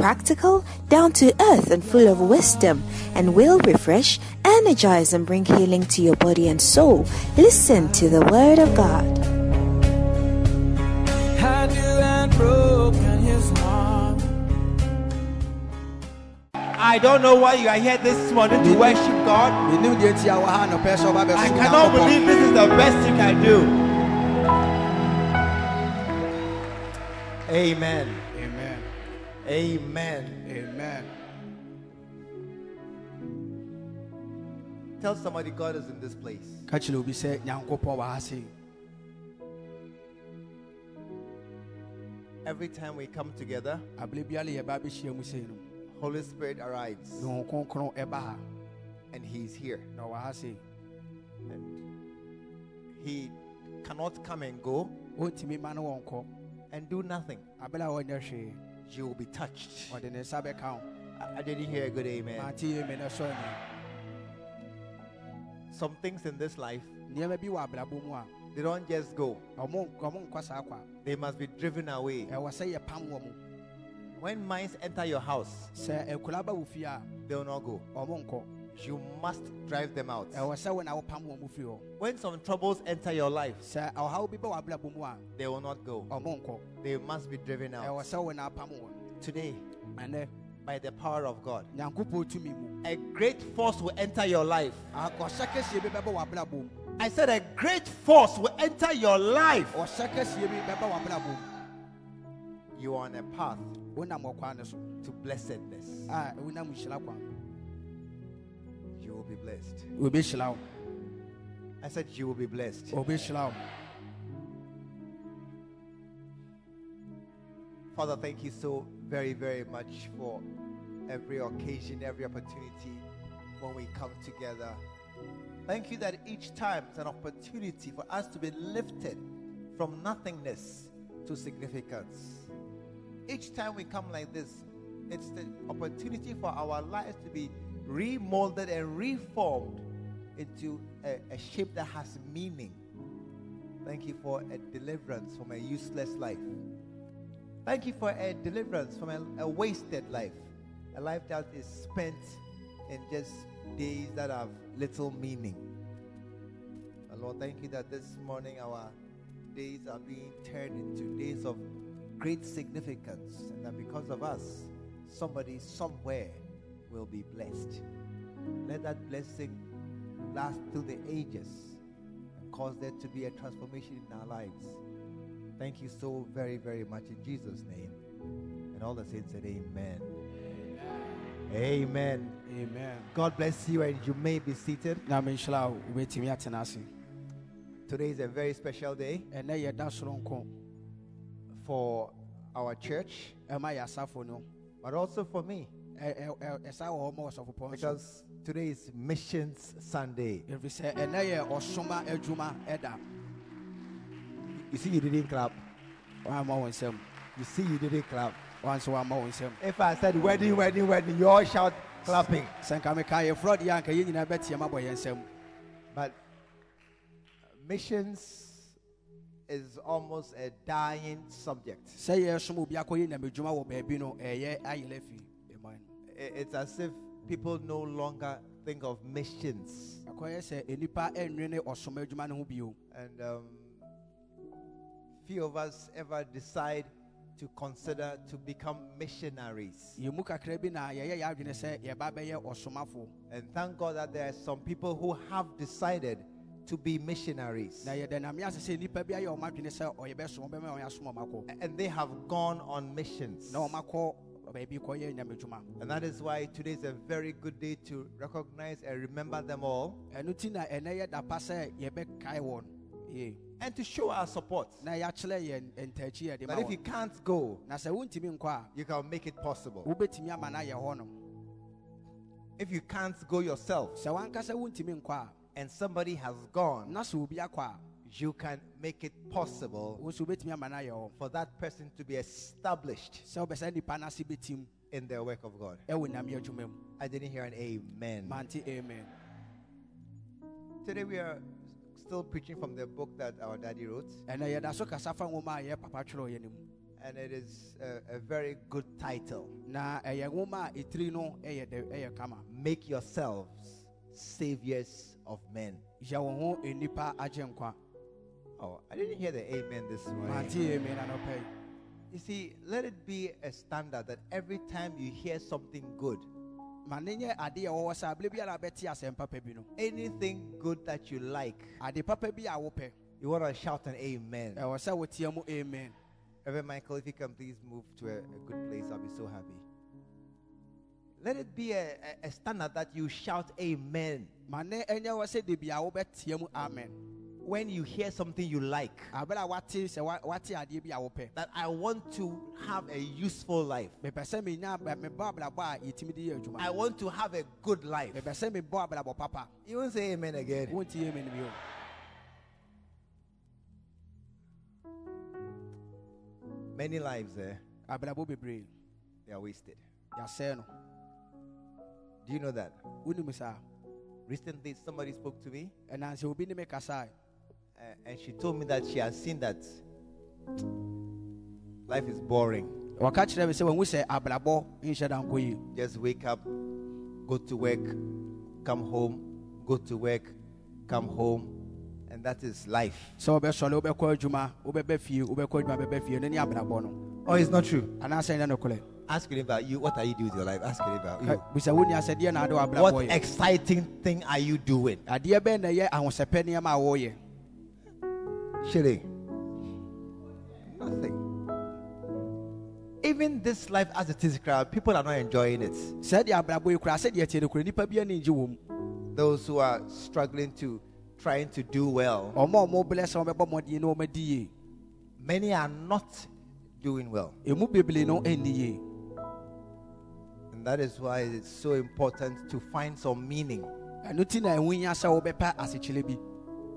practical, down to earth, and full of wisdom, and will refresh, energize, and bring healing to your body and soul. Listen to the Word of God. Had you and broken his heart. I don't know why you are here this morning to worship God. menim deɛ nti a wɔ ha anɔpɛ sɛ ɔba I cannot believe this is the best you can do. Amen. amen Amen. amen Tell somebody God is in this place. ka kyerɛ obi sɛ nyankopɔn wɔ ha Every time we come together, aberɛ biara yɛba bɛhyia mu sei no Holy Spirit arrives ne ho kronkron and He's here. na ɔwɔ ha And He cannot come and go ɔntumi ma no wɔnkɔ and do nothing. Aberɛ a ɔnyɛ hwee You will be touched. ɔde ne nsa bɛka ho I I didn't hear a good amen. mate yie me ne sɔ ni Some things in this life, nneɛma bi wɔ abrabɔ mu a they don't just go, ɔmo ɔmo nkɔ saa kwa they must be driven away. ɛwɔ sɛ yɛpam wɔ mu When mice enter your house, sɛ akura ba wo fie a they will not go. You must drive them out. ɛwɔ sɛ wo na wopam wɔn mu firi hɔ When some troubles enter your life, sɛ ɔhaw bi ba wɔ abrabɔ mu a they will not go. They must be driven out. sɛ wo na apam wɔn Today, by the power of God, nyankopɔn tumi mu a great force will enter your life. ɔhyɛ kɛseɛ bi bɛbɛ wɔ abrabɔ mu I said, a great force will enter your life. ɔhyɛ kɛseɛ bi bɛbɛ wɔ abrabɔ mu You are on a path wonam ɔkwan no so to blessedness. Be blessed. wɔbɛhyira wo I said, You will be blessed. wɔbɛhyira wo Father, thank you so very, very much for every occasion, every opportunity when we come together. Thank you that each time it's an opportunity for us to be lifted from nothingness to significance. Each time we come like this, it's the opportunity for our lives to be remolded and reformed into a, a shape that has meaning. Thank you for a deliverance from a useless life. Thank you for a deliverance from a, a wasted life, a life that is spent in just days that have little meaning. Lord, thank you that this morning our days are being turned into days of great significance, and that because of us, somebody somewhere will be blessed. Let that blessing last through the ages and cause there to be a transformation in our lives. Thank you so very, very much in Jesus' name. And all the saints said, Amen. Amen. amen God bless you, and you may be seated. na menhyira wo wobɛtumi atena Today is a very special day ɛnɛ yɛda soronko for our church, ɛma yɛ asafo but also for me, Eh, eh, eh, ma ɔsɔfopɔn nso because today is Missions Sunday. ɛfiri sɛ ɛnɛ yɛ ɔsoma adwuma ɛda You see, you didn't clap. wama wo nsɛm You see, you didn't clap. wanso wama wo nsɛm If I said wedding, wedding, wedding, you all shout clapping. sɛ nka meka yɛfrɔ deɛ anka yɛn nyinaa bɛteɛ ma bɔ yɛn nsɛm But missions is almost a dying subject. It's as if people no longer think of missions. ɛkɔyɛ sɛ nnipa ɛnwene ɔsom adwuma no ho bio And um, few of us ever decide to consider to become missionaries. yɛn mu kakra bi na yɛyɛ yɛ adwene sɛ yɛba bɛyɛ ɔsomafo And thank God that there are some people who have decided to be missionaries. na yɛda nyame ase sɛ nnipa bi ayɛ ɔma adwene sɛ ɔyɛbɛsom bɛma ɔyɛ asom ɔmakɔ And they have gone on missions. Na ɔmakɔ baabi kɔyɛ nyamedwuma And that is why today is a very good day to recognize and remember them all. Ɛno nti na ɛnɛ yɛ da pa sɛ yɛbɛkae wɔn yie and to show our support. na yɛakyerɛ yɛn ntaakyi yɛde if you can't go, na sɛ wontumi nkɔ a you can make it possible. wobɛtumi ama no ayɛ hɔ no If you can't go yourself sɛ wankasa wontumi nkɔ a and somebody has gone, na sɛ obi akɔ a you can make it possible wo nso wobɛtumi ama no ayɛ hɔ for that person to be established sɛ wobɛ sɛ nnipa no ase in their work of God. ɛwɔ nyame adwuma mu I didn't hear an amen. amen Today we are still preaching from the book that our daddy wrote, ɛnɛ yɛda so kasa fa nwoma a yɛ papa twerɛeɛ no mu and it is a, a very good title. na ɛyɛ nwoma a ɛtiri no ɛyɛ dɛ ɛyɛ kama Make yourselves saviors of men. Oh, I didn't hear the amen this morning. mante amen anɔpɛ yi You see, let it be a standard that every time you hear something good, ma ne nyɛ adeɛ a ɛwɔ sɛ abere biara bɛte asɛm papa bi no anything good that you like, ade papa bi a wopɛ you want to shout an amen. ɛwɔ sɛ woteɛ mu amen Reverend Michael, if you can please move to a, a good place, I'll be so happy. Let it be a, a, a standard that you shout amen ma ne ɛnyɛ wɔ sɛ de bia wobɛteɛ mu amen when you hear something you like. abere a wate sɛ wa- wate adeɛ bi a wopɛ That I want to have a useful life. mepɛ sɛ menya mebɔ abrabɔ a yɛtumi de yɛ adwuma I want to have a good life. mepɛ sɛ mebɔ abrabɔ papa You won't say amen again. wontie amen bio Many lives eh? there, bebree they are wasted. Do you know that? Recently, somebody spoke to me ɛnam sɛ obi ne me kasae uh, and she told me that she has seen that life is boring. wɔka kyerɛ me sɛ wahu sɛ abrabɔ nhyɛ da nkɔ yie Just wake up, go to work, come home, go to work, come home, and that is life. sɛ wobɛsɔre wobɛkɔ adwuma wobɛbɛ fie wobɛkɔ adwuma bɛbɛ fie no ne abrabɔ no Oh, it's not true. anaasɛ ɛnyɛ nokorɛ Ask him about you. What are you doing with your life? Ask him about you. bisa wo nia sɛ deɛ na ade wɔ abrabɔ What yɛ exciting thing are you doing? adeɛ bɛn na ɛyɛ ahosɛpɛ nneɛma a wɔreyɛ Shilling. Nothing. Even this life as it is, crowd, people are not enjoying it. sɛdeɛ abrabɔ yi koraa sɛdeɛ ɛteɛ no koraa nnipa bi ani ngye Those who are struggling to trying to do well, ɔma a ɔmɔbrɛ sɛ wɔbɛbɔ mmɔden na wɔmadi many are not doing well. ɛmu bebree no ɛnni And that is why it's so important to find some meaning. ɛno nti na ɛho hia sɛ wobɛpɛ asekyerɛ bi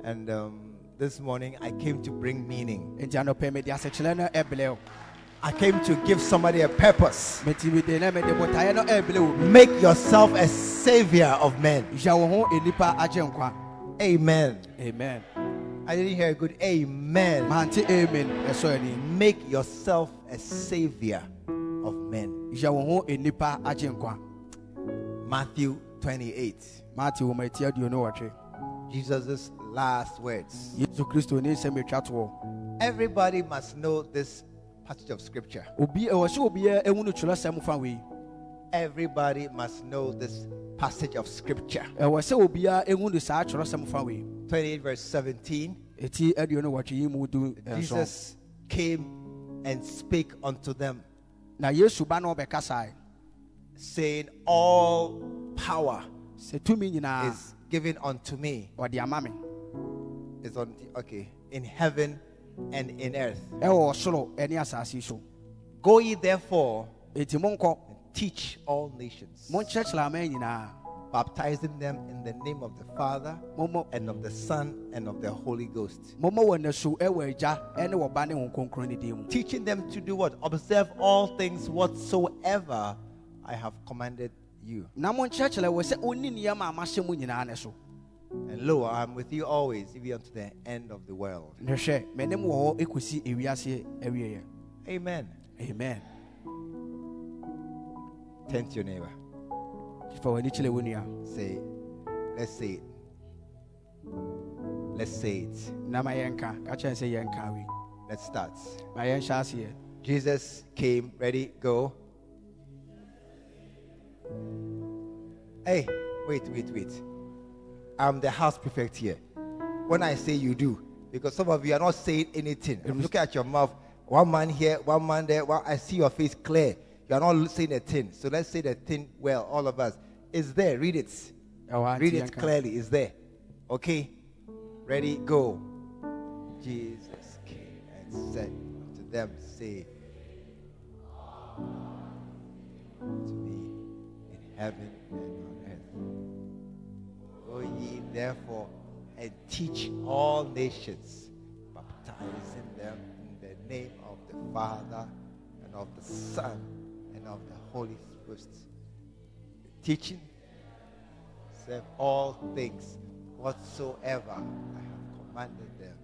And um, this morning I came to bring meaning. enti anɔpɛ mede asekyerɛ no ɛbrɛ wo I came to give somebody a purpose. meti mede na mede botaeɛ no ɛbrɛ wo bi Make yourself a savior of men. yɛ wo ho nnipa agye nkwa Amen. amen I didn't hear a good amen. amen Make yourself a savior of men. yɛ wo ho nnipa agye nkwa Matthew 28. mate wɔ ma ɛti aduonu wɔtwe Jesus' last words. yesu kristo ne nsɛm ɛtwa toɔ Everybody must know this passage of scripture. obi eh, ɛwɔ sɛ obiara ɛhu no twerɛsɛm fa wei Everybody must know this passage of scripture. Eh, ɛwɔ sɛ obiara ɛhu no saa twerɛsɛm fa wei 28 verse 17. ɛti aduonu wɔtwe yi mu du eh, nson Jesus came and spake unto them, na yesu ba na ɔbɛkasae saying, All power is given unto me. Ɔde ama me Is on the, okay in heaven and in earth. ɛwɔ ɔsoro ɛne asase so Go ye therefore enti monkɔ and teach all nations, monkyerɛkyerɛ aman nyinaa baptizing them in the name of the Father mommɔ and of the Son and of the Holy Ghost. mommɔ wɔ nasu ɛwɔ agya ɛne wɔ ba ne wo kronkron ne din mu Teaching them to do what? Observe all things whatsoever I have commanded you. na monkyerɛkyerɛ wɔ sɛ ɔnni nneɛma a mahyɛ mu nyinaa ne so And lo, I am with you always, even unto the end of the world. ne hwɛ m'anim wɔ hɔ ɛkɔsi ewiase awieɛ Amen. amen Turn to your neighbor. fa w'ani kyerɛ wo nua Say, let's say it. Let's say it. na ma yɛnka ka kyerɛ sɛ yɛnka wei Let's start. ma yɛnhyɛ aseɛ Jesus came. Ready? Go. Hey, wait, wait, wait. I'm the house prefect here. When I say you do, because some of you are not saying anything. I'm looking at your mouth. One man here, one man there. One, I see your face clear. You are not saying a thing. So let's say the thing well, all of us. It's there. Read it. Read it clearly. It's there. Okay? Ready? Go. Jesus came and said to them, Say to me in heaven therefore and teach all nations, baptizing them in the name of the Father and of the Son and of the Holy Spirit. Teaching them all things whatsoever I have commanded them.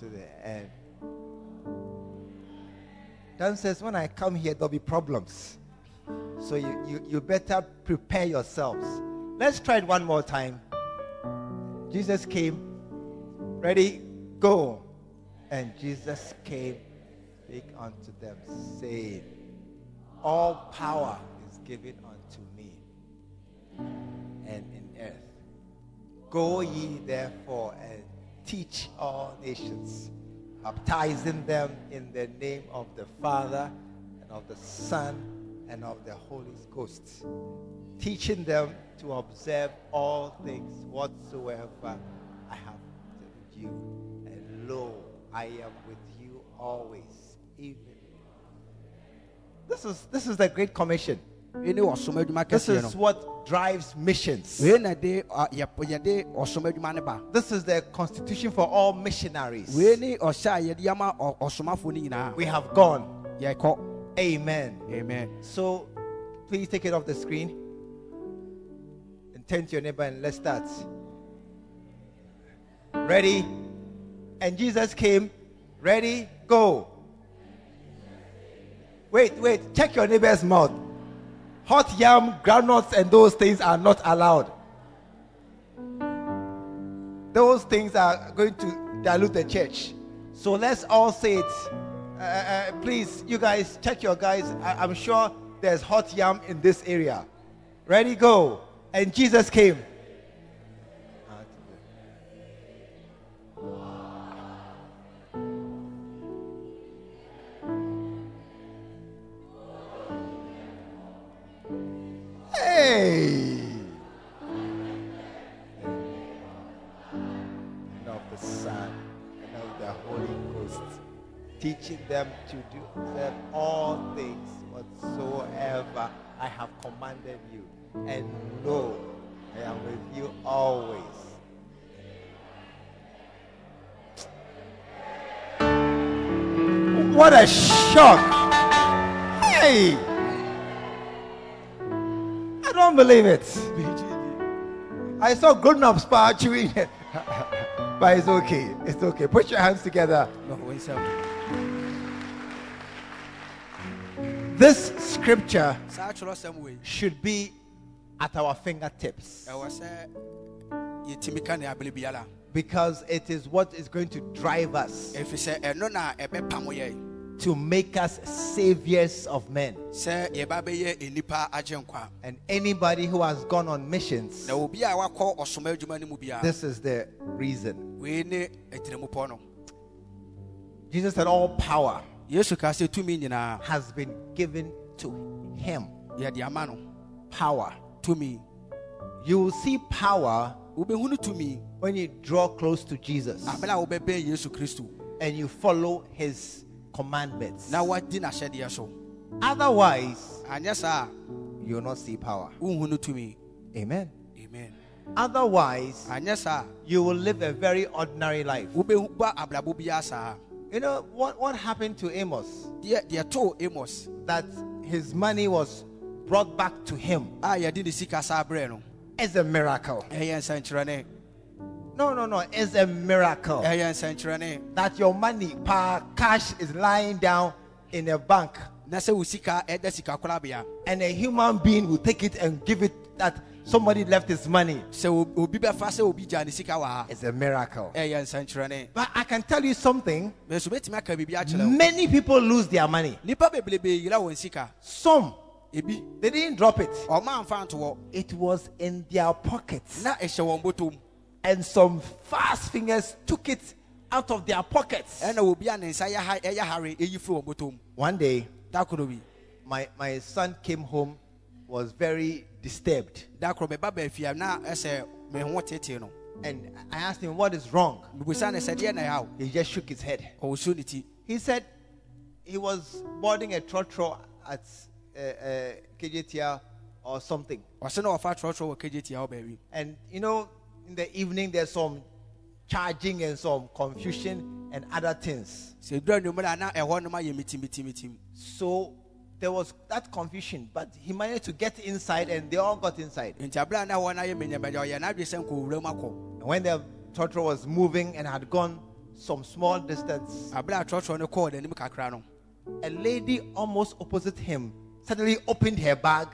To the end. Dan says, when I come here, there'll be problems. So you, you, you better prepare yourselves. Let's try it one more time. Jesus came, ready, go. And Jesus came, speak unto them, saying, All power is given unto me and in earth. Go ye therefore and teach all nations, baptizing them in the name of the Father and of the Son and of the Holy Ghost, teaching them to observe all things whatsoever I have told you. And lo, I am with you always, even. This is this is the Great Commission. ɛne ɔsom adwuma This is what drives missions. wei na de ɔ- yɛ- yɛde ɔsom adwuma no ba This is the constitution for all missionaries. wei ne ɔhyɛ a yɛde ama ɔ- ɔsomafoɔ no nyinaa We have gone. Amen. amen So please take it off the screen and turn to your neighbor and let's start. Ready? And Jesus came. Ready? Go. Wait, wait. Check your neighbor's mouth. Hot yam, groundnuts, and those things are not allowed. Those things are going to dilute the church. So let's all say it. Uh, uh, please, you guys, check your guys. I, I'm sure there's hot yam in this area. Ready, go. And Jesus came. Hey! Teaching them to do all things whatsoever I have commanded you. And know I am with you always. What a shock! Hey! I don't believe it. I saw grown ups chewing it. but it's okay. It's okay. Put your hands together. No, This scripture saa kyerɛsɛm wei should be at our fingertips. Ɛwɔ sɛ yɛtumi ka ne abere biara because it is what is going to drive us ɛfiri sɛ ɛno na ɛbɛpam yɛn to make us saviors of men. sɛ yɛba bɛyɛ nnipa agye nkwa. And anybody who has gone on missions, na obi a wakɔ ɔsom adwuma no mu biara this is the reason. wei ne atiremupɔ no. Jesus said, All power yesu kaa sɛ tumi nyinaa has been given to him. yɛde ama no Power. tumi You will see power when you draw close to Jesus abere a wobɛbɛn yesu kristo and you follow his commandments. na wadi n'ahyɛdeɛ so Otherwise, you will not see power. a wonhunu tumi Amen. amen Otherwise, you will live a very ordinary life. Wobɛba abrabɔ biara saa You know what, what happened to Amos? deɛ deɛ too amos. That his money was brought back to him. A yɛde ne sika saa berɛ no a miracle. No, no, no. It's a miracle. That your money, per cash, is lying down in a bank. Na sɛ wo sika ɛda sika korabea and a human being will take it and give it that somebody left his money. sɛ o- obi bɛfa sɛ obi gya ne sika It's a miracle. But I can tell you something. bɛso bɛtumi aka biribi akyerɛ wo Many people lose their money. nnipa bebrebe yera wɔn Some they didn't drop it. It was in their pockets. na ɛhyɛ wɔn And some fast fingers took it out of their pockets. ɛna obi a ne nsa yɛ ha- ɛyɛ hare ɛyi firi wɔn bɔtɔm One day, da koro bi my, my son came home, was very disturbed. da koro bɛba baafia na ɛsɛ me ho tetee no And I asked him, What is wrong? mebusa ne sɛ deɛ na He just shook his head. He said, he was boarding a trotro at uh, uh, Kejetia or something. ɔsɛ na ɔfa trɔtrɔ wɔ kagye tia hɔ baabi And you know, in the evening, there's some charging and some confusion and other things. So there was that confusion, but he managed to get inside and they all got inside. nti abere a na ɛhɔ no ayɛ menyamanya ɔyɛ n'adwe sɛ nkɔwura mu akɔ And when the trotro was moving and had gone some small distance, abere a trɔtrɔ no kɔɔ n'anim kakra no a lady almost opposite him suddenly opened her bag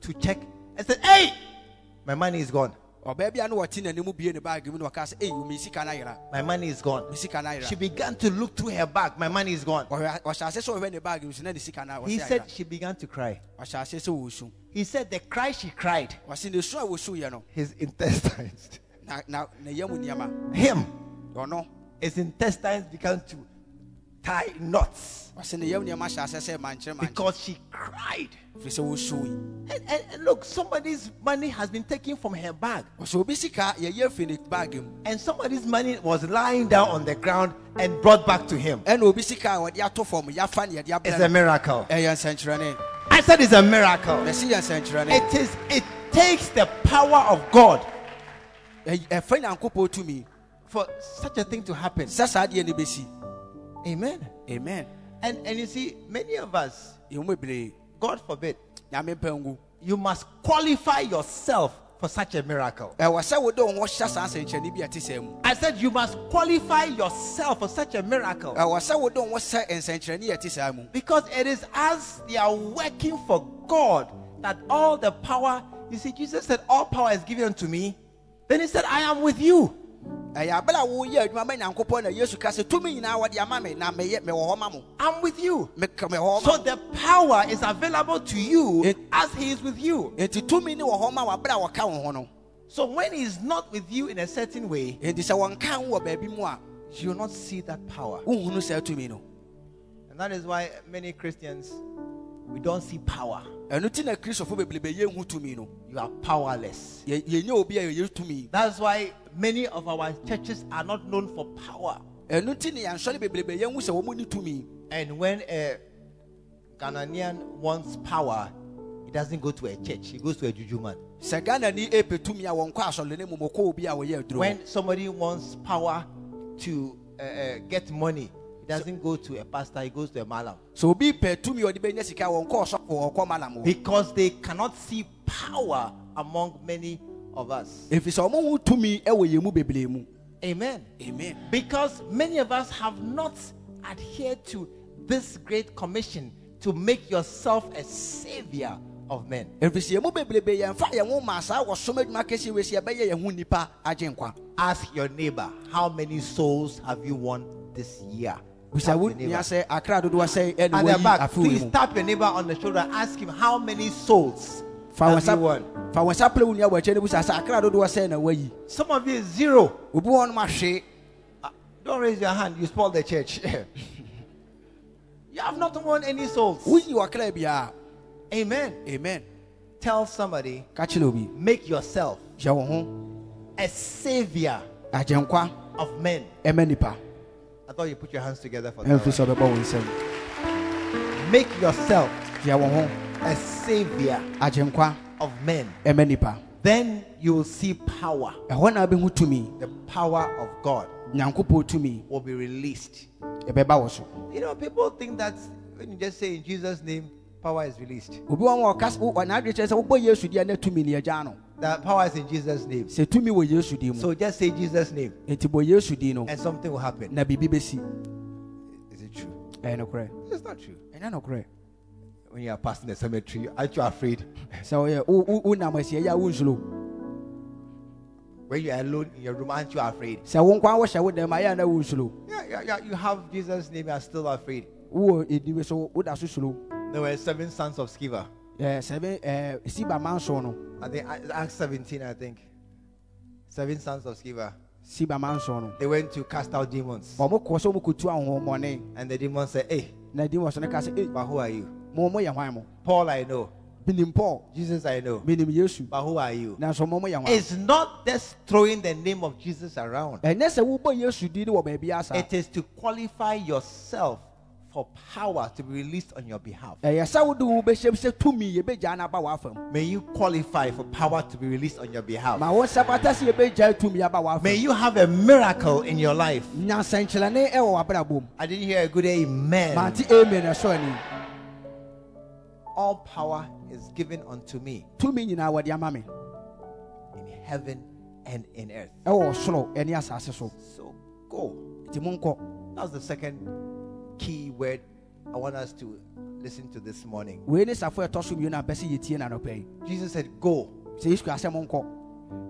to check and said, Hey, my money is gone. Ɔbaa bi a na wɔte n'anim ne baage mu na wɔka sɛ ei me sika no ayera My money is gone. me sika no ayera She began to look through her bag. My money is gone. ɔhwɛ ɔhyɛ ase sɛ ɔhwɛ ne baage mu so na ne sika no He said she began to cry. ɔhyɛ ase sɛ wɔsu He said the cry she cried, ɔse ne su a wɔsuyɛ no his intestines, na na ne yam nneɛma him, his intestines began to tie knots ɔse ne yam nneɛma hyɛ ase sɛ mankyerɛ mankyerɛ because she cried. firi sɛ wɔsui And, and- and look, somebody's money has been taken from her bag, ɔsɛ obi sika yɛyɛ firi ne baage mu and somebody's money was lying down on the ground and brought back to him. ɛna obi sika a wɔde ato fam yɛafa ne yɛde It's a miracle. Eh, I said it's a miracle. mɛsi yɛ nsɛnkyerɛnne It is. It takes the power of God eh, eh, nyankopɔn tumi for such a thing to happen. Amen. amen And and you see, many of us, God forbid, nyame mpa ngu you must qualify yourself for such a miracle. Eh, ɛwɔ sɛ wode wo ho hyɛ saa nsɛnkyerɛnne bi a ɛte saa mu I said you must qualify yourself for such a miracle. Eh, ɛwɔ sɛ wode wo ho sɛ nsɛnkyerɛnne a ɛte saa mu Because it is as they are working for God that all the power, you see, Jesus said, All power is given unto me. Then he said, I am with you. Ɛyɛ abere a woyɛ adwuma ma nyankopɔn na yesu ka sɛ tumi nyinaa wɔde ama me na meyɛ mewɔ hɔ ma mo I'm with you. So the power is available to you as he is with you. enti tumi ne wɔ hɔ ma wabere a wɔka wo ho no So when He is not with you in a certain way, enti sɛ wɔnka wo wɔ baabi mu a you will not see that power. wohunu saa tumi no And that is why many Christians we don't see power. Ɛno nti na kristofo bebrebe tumi no You are powerless. Yɛnyɛ obi a yɛyɛ tumi That's why many of our churches are not known for power. ɛno nti ne yɛnsɔre bebrebe yɛhu sɛ wɔn ni tumi And when a Ghanaian wants power, he doesn't go to a church, he goes to a juju man. sɛ ghanani ɛpɛ tumi a wɔnkɔ asɔre ne mu mɔkɔ obi a wɔyɛ aduro hɔ. When somebody wants power to uh, uh, get money, he doesn't go to a pastor, he goes to a malam. So be pɛ tumi a ɔde bɛnya sika wɔnkɔ ɔsɔfo wɔnkɔ. Because they cannot see power among many of us. If sɛ ɔmo hu tumi ɛwɔ yɛn mu bebree mu Amen. amen Because many of us have not adhered to this great commission to make yourself a savior of men. ɛfiri sɛ yɛn mu bebrebe yɛmfa yɛn ho maa saa wɔsom adwuma kɛseɛ wei sɛ yɛbɛyɛ yɛn ho nipa agye nkwa Ask your neighbor, how many souls have you won this year? Bisa Tap wo your neighbor. nua sɛ akra dodoɔ sɛ ɛne At the wɔyi back, afe please tap your neighbor on the shoulder. Ask him how many souls fa wɔn have you nsa won. fa wɔn nsa pere wo nua wɔ akyɛ no busa sɛ akra dodoɔ sɛ na wayi Some of you is zero. nom ahwe Uh, Don't raise your hand. You spoil the church. you have not won any souls. woyi wɔkra biara Amen. amen Tell somebody, make yourself hyɛ wo ho a savior of men. I thought you put your hands together for that. wo. Make yourself hyɛ wo ho a savior of men. Then you will see power. ɛhɔ na wobɛhu tumi The power of God will be released. ɛbɛba wo so You know, people think that when you just say in Jesus' name, power is released. obi wɔn wɔ kas wɔ n'adwe kyerɛ sɛ wobɔ yesu na tumi ne agya no That power is in Jesus' name. sɛ tumi wɔ yesu din mu So just say Jesus' name enti bɔ no and something will happen. na bɛsi Is it true? ɛyɛ nokorɛ It's not true. ɛnyɛ nokorɛ When you are passing the cemetery, aren't you afraid? sɛ ɔyɛ wo- wo- wonam asiɛ yɛ a wonsuro When you are alone in your room, aren't you afraid? sɛ wo nkwa wohyɛ wo dɛm a yɛ a na wonsuro Yeah, yeah, yeah. You have Jesus' name, you are still afraid. Wowɔ ɛdi so woda so suro There were seven sons of Sceva. ɛɛ sɛbe ɛɛ siba manso no I think Acts 17, I think. Seven sons of Sceva. siba Mansono. They went to cast out demons. ɔmo kɔ sɛ ɔmo kɔtu ahohommɔne And the demons said, Hey, na di wɔ so no ka sɛ "Ei, but who are you? mo mo yɛ hwan mo Paul, I know. paul Jesus, I know. But who are you? nanso mo mo yɛ hwan It's not just throwing the name of Jesus around, ɛnyɛ sɛ wobɔ yesu din no wɔ baabi asa it is to qualify yourself for power to be released on your behalf. ɛyɛ sɛ wode wo bɛhyɛm sɛ tumi yɛbɛgyaa no aba w'afam May you qualify for power to be released on your behalf. ma wo nsa bata sɛ yɛbɛgyaa tumi aba May you have a miracle in your life. nyansɛnkyerɛne ɛwɔ w'abrabɔ mu I didn't hear a good amen. amen All power is given unto me tumi nyinaa wɔde ama me in heaven and in earth. ɛwɔ soro ɛne asase so go. That's the second key word I want us to listen to this morning. wei ne safo ɛtɔ so mmienu a bɛ sɛ yɛtie no anɔpɛ yi Jesus said, Go. sɛ yesu asɛ monkɔ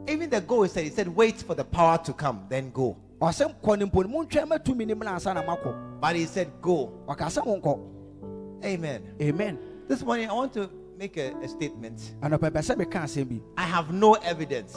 Even the go, he said, He said, Wait for the power to come, then go. ɔsɛ kɔ ne mpo no montwɛn ma tumi ne mmra ansa na moakɔ But he said, Go. ɔka sɛ monkɔ Amen. amen This morning, I want to make a, a statement. anɔpɛ pɛ sɛ meka asɛm bi I have no evidence.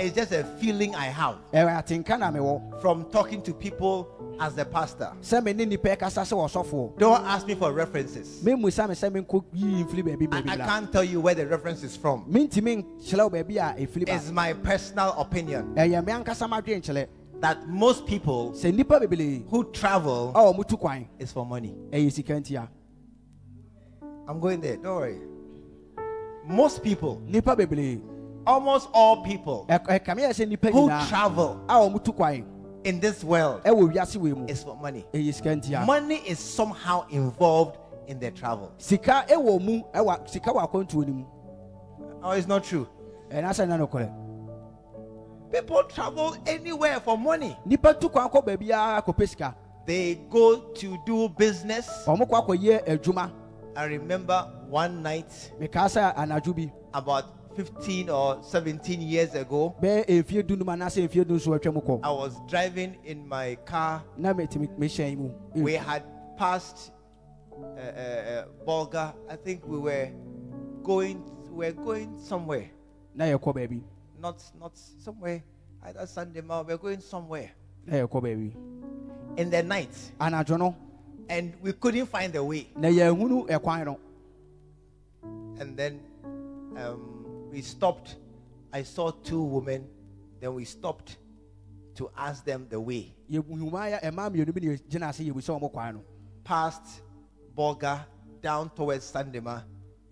It's just a feeling I have ɛwɔ atenka na mewɔ from talking to people as the pastor. sɛ me ne nnipa ɛkasa sɛ wɔsɔfoɔ Don't ask me for references. memmusa me sɛ menkɔ yii mfiri baabi I, I can't tell you where the reference is from. mentimi nkyerɛ wo baabi a ɛfiri ba It's my personal opinion ɛyɛ me ankasa madwe nkyerɛ that most people sɛ nnipa bebree who travel a ɔmo tu kwan is for money. Ɛyɛ sika ntia I'm going there. Don't worry. Most people, almost all people ɛ- ɛkame yɛ sɛ nnipa who travel a ɔmo tu kwan in this world ɛwɔ wiase wei mu is for money. ɛyɛ sika ntia Money is somehow involved in their travel. sika ɛwɔ mu ɛwɔ sika wɔ akwantuo no mu Oh, it's not true. ɛna sɛ na nokorɛ People travel anywhere for money. nnipa tu kwan kɔ baabiara They go to do business. Ɔmo kɔ akɔyɛ adwuma I remember one night anadwo about 15 or 17 years ago, bɛyɛ mfie dunum anaasɛ mfie dun so atwa mu kɔ I was driving in my car. na metumi mehyɛn mu We had passed uh, uh, uh, Bolga. I think we were going. We were going somewhere. na yɛkɔ baabi Not not somewhere. Either Sunday morning. We were going somewhere na yɛkɔ baabi in the night, and we couldn't find the way. na yɛnhunu ɛkwan no And then um, we stopped. I saw two women. Then we stopped to ask them the way. yɛhuma yɛ ɛma mmienu bi na yɛgyina ase yɛbusa ɔmo kwan no Past Bolga down towards Sandema,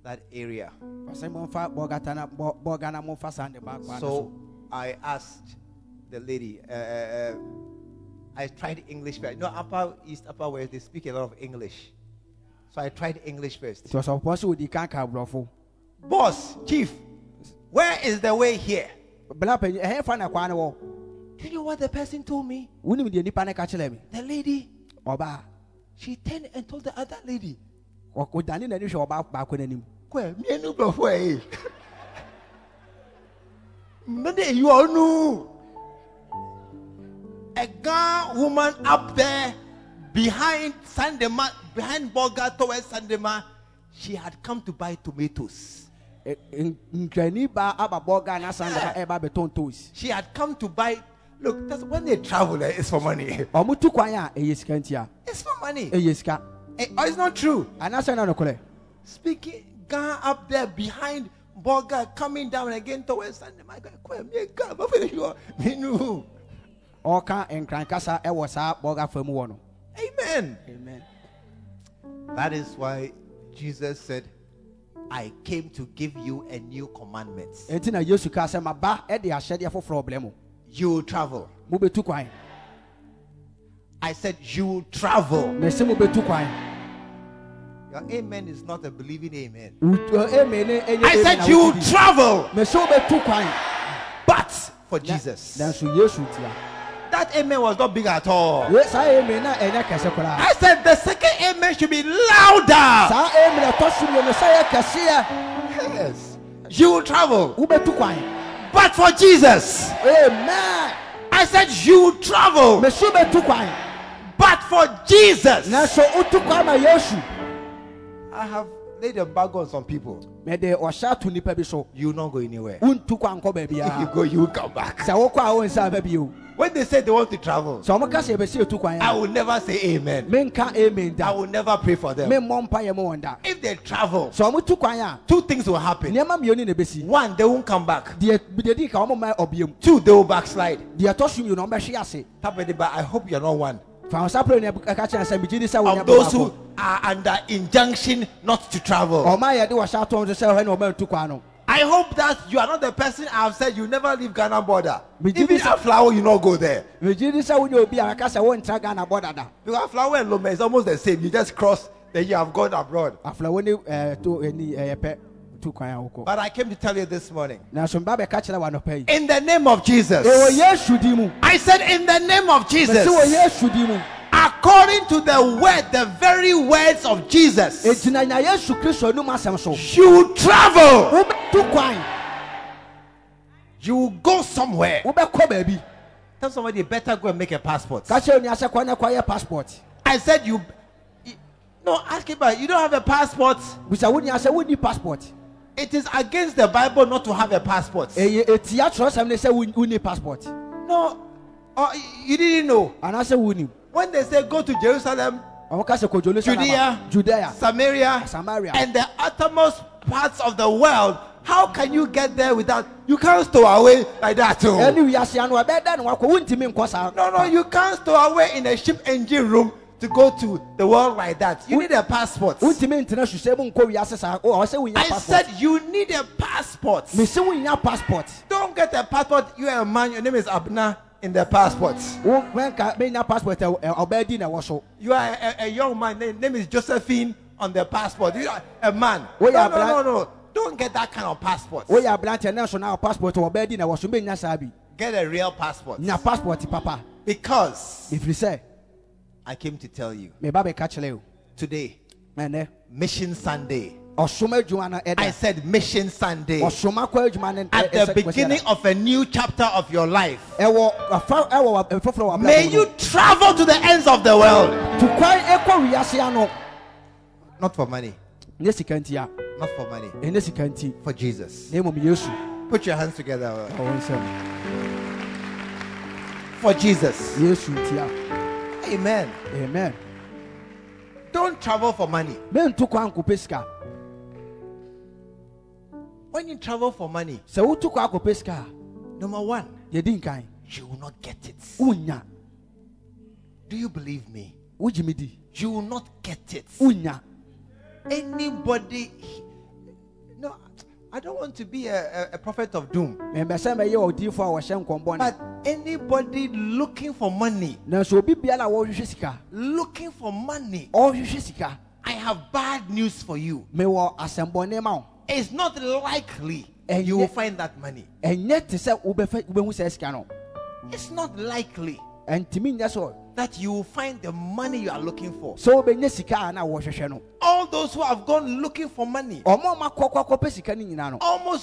that area. ɔsɛ momfa bɔgata na bɔ- bɔga na momfa saa ne ba kwan no So so I asked the lady. Uh, uh, uh, I tried English first. No, Upper East, Upper West, they speak a lot of English. So I tried English first. nti ɔsɔfoɔ sɛ ɔdi kan ka Boss, chief, where is the way here? bla panyin eh, eh, ɛhɛ fa na kwan no wɔ Do you know what the person told me? wonim deɛ nnipa no ka kyerɛ me The lady, ɔbaa she turned and told the other lady, ɔ- ɔdane n'ani hwɛ A girl woman up there behind Sandema, behind Boga towards Sandema, she had come to buy tomatoes. Ɛ- n- nkrani baa aba bɔga na san dɛma ɛba bɛtɔn toes She had come to buy. Look, that's when they travel, eh, it's for money. ɔmo tu kwan a ɛyɛ sika ntia It's for money. Eh, oh, it's not true. Speaking, girl up there behind Boga coming down again towards Sandema. Ɔka nkran kasa ɛwɔ eh, saa bɔga fa mu wɔ no Amen. amen That is why Jesus said, I came to give you a new commandment. enti na yesu kaa sɛ maba ɛde eh, ahyɛdeɛ foforɔ brɛ mo You will travel. mobɛtu kwan I said, You will travel. mɛsɛ mobɛtu kwan Your amen is not a believing amen. Amen ne ɛnyɛ eh, I said, You will wotidi. travel, mɛsɛ wobɛtu kwan but for Na- Jesus. nanso yesu tia That amen was not big at all. Ye- saa amen na ɛnyɛ kɛse koraa I said, The second amen should be louder. saa amen ɛtɔ so mmienu sɛ yɛ kɛseɛ Yes. You will travel, but for Jesus. amen I said, You will travel, mɛsɛ wobɛtu kwan but for Jesus. nanso wotu kwan ma yesu I have laid embargo on some people. Mɛde ɔhyɛ ato nnipa bi so You not go anywhere. wontu kwan nkɔ If you go, you will come back. sɛ wokɔ a wonsa aba bio When they say they want to travel, sɛ ɔmo ka sɛ yɛbɛsɛ yɛtu kwan I a will never say amen. menka amen I will never pray for them. memmɔ mpa yɛ mo wɔn da If they travel, sɛ ɔmo tu kwan a two things will happen. nneɛma mmienu na ɛbɛsi One, they won't come back. deɛ deɛ di ka ɔmo ma ɔbea mu Two, they will backslide. deɛ ɛtɔ so mmienu ɔmo bɛhwe ase Tabedi, But I hope you're not one. Fa wo nsa pere ne ɛka kyerɛ sɛ megye di sɛ wo of those who are under injunction not to travel. ɔma yɛde wɔhyɛ atɔm so sɛ ɔhɛ ne ɔma ntu kwan no I hope that you are not the person I have said you never leave Ghana border. Me did Even this- at Aflao, you not go there. megye di sɛ wonyɛ obi a ɛka sɛ wontra ghana bɔ dada Because Aflao and Lome is almost the same. You just cross, then you have gone abroad. Afla wo ne ɛɛ, to ani ɛyɛ pɛ tu kwan a wokɔ But I came to tell you this morning. nanso mba bɛka kyerɛ wa nɔpɛ yi In the name of Jesus. ɛwɔ yesu di mu I said, in the name of Jesus. mɛsɛ wɔ yesu di mu According to the word, the very words of Jesus, ɛgyina nya yesu kristo anum asɛm so you travel. You go somewhere. Tell somebody you better go and make a passport. ka kyerɛ oni asɛ kɔ ne kɔyɛ passport I said you. No, ask about you don't have a passport. bisa woni asɛ wonni passport It is against the Bible not to have a passport. Eh, ɛyɛ ɛtia eh, kyerɛsɛm ne sɛ won- wonni passport No, oh, you didn't know. anaasɛ wonim When they say go to Jerusalem, ɔmo ka sɛ kɔ jerusalem Judea, judea Samaria, Samaria. and the uttermost parts of the world, how can you get there without? You can't stow away like that. Oh. ɛne wiase ano ɛbɛda ne wakɔ wontimi nkɔ saa No, no, you can't stow away in a ship engine room to go to the world like that. You need a passport. wontimi ntena susɛ mu nkɔ wiase saa ɔ ɔsɛ I said you need a passport. passport Don't get a passport. You are a man. Your name is Abner in the passport. wo mɛnka menya passport ɛ- ɛ- ɔbaa di na ɛwɔ so You are a, a young man. Name, name is Josephine on the passport. You are a man. Oh, no, no, no, no. Don't get that kind of passport. woyɛ aberanteɛ ne nso na passport ɔbaa di na ɛwɔ so menya Get a real passport. nya passport papa Because ɛfiri sɛ I came to tell you today, Mission Sunday. ɔsom adwuma no I said Mission Sunday. ɔsom akɔ adwuma no At the beginning of a new chapter of your life. ɛwɔ afa ɛwɔ wa- ɛfoforɔ wɔ May you travel to the ends of the world. tu kwan ɛkɔ wiase Not for money. ne sika nti a Not for money. ɛne sika nti For Jesus. na mmom yesu Put your hands together. For Jesus. Yesu nti a Amen. amen Don't travel for money. mentu kwan nkɔpɛ sika When you travel for money, sɛ wotu kwan akɔpɛ sika number one, you will not get it. Do you believe me? You will not get it. Anybody. I don't want to be a, a, a prophet of doom. mɛmbɛ sɛ mɛyɛ ɔdiifo a wɔhyɛ nkɔmbɔ But anybody looking for money, nanso obi biara a wɔrehwehwɛ looking for money, I have bad news for you. mewɔ asɛmbɔne ma It's not likely And you will find that money. ɛnyɛ te sɛ wobɛfa wobɛhu sɛ sika It's not likely ɛntimi nyɛ sɛ that you will find the money you are looking for. sɛ wobɛnya sika a na All those who have gone looking for money, almost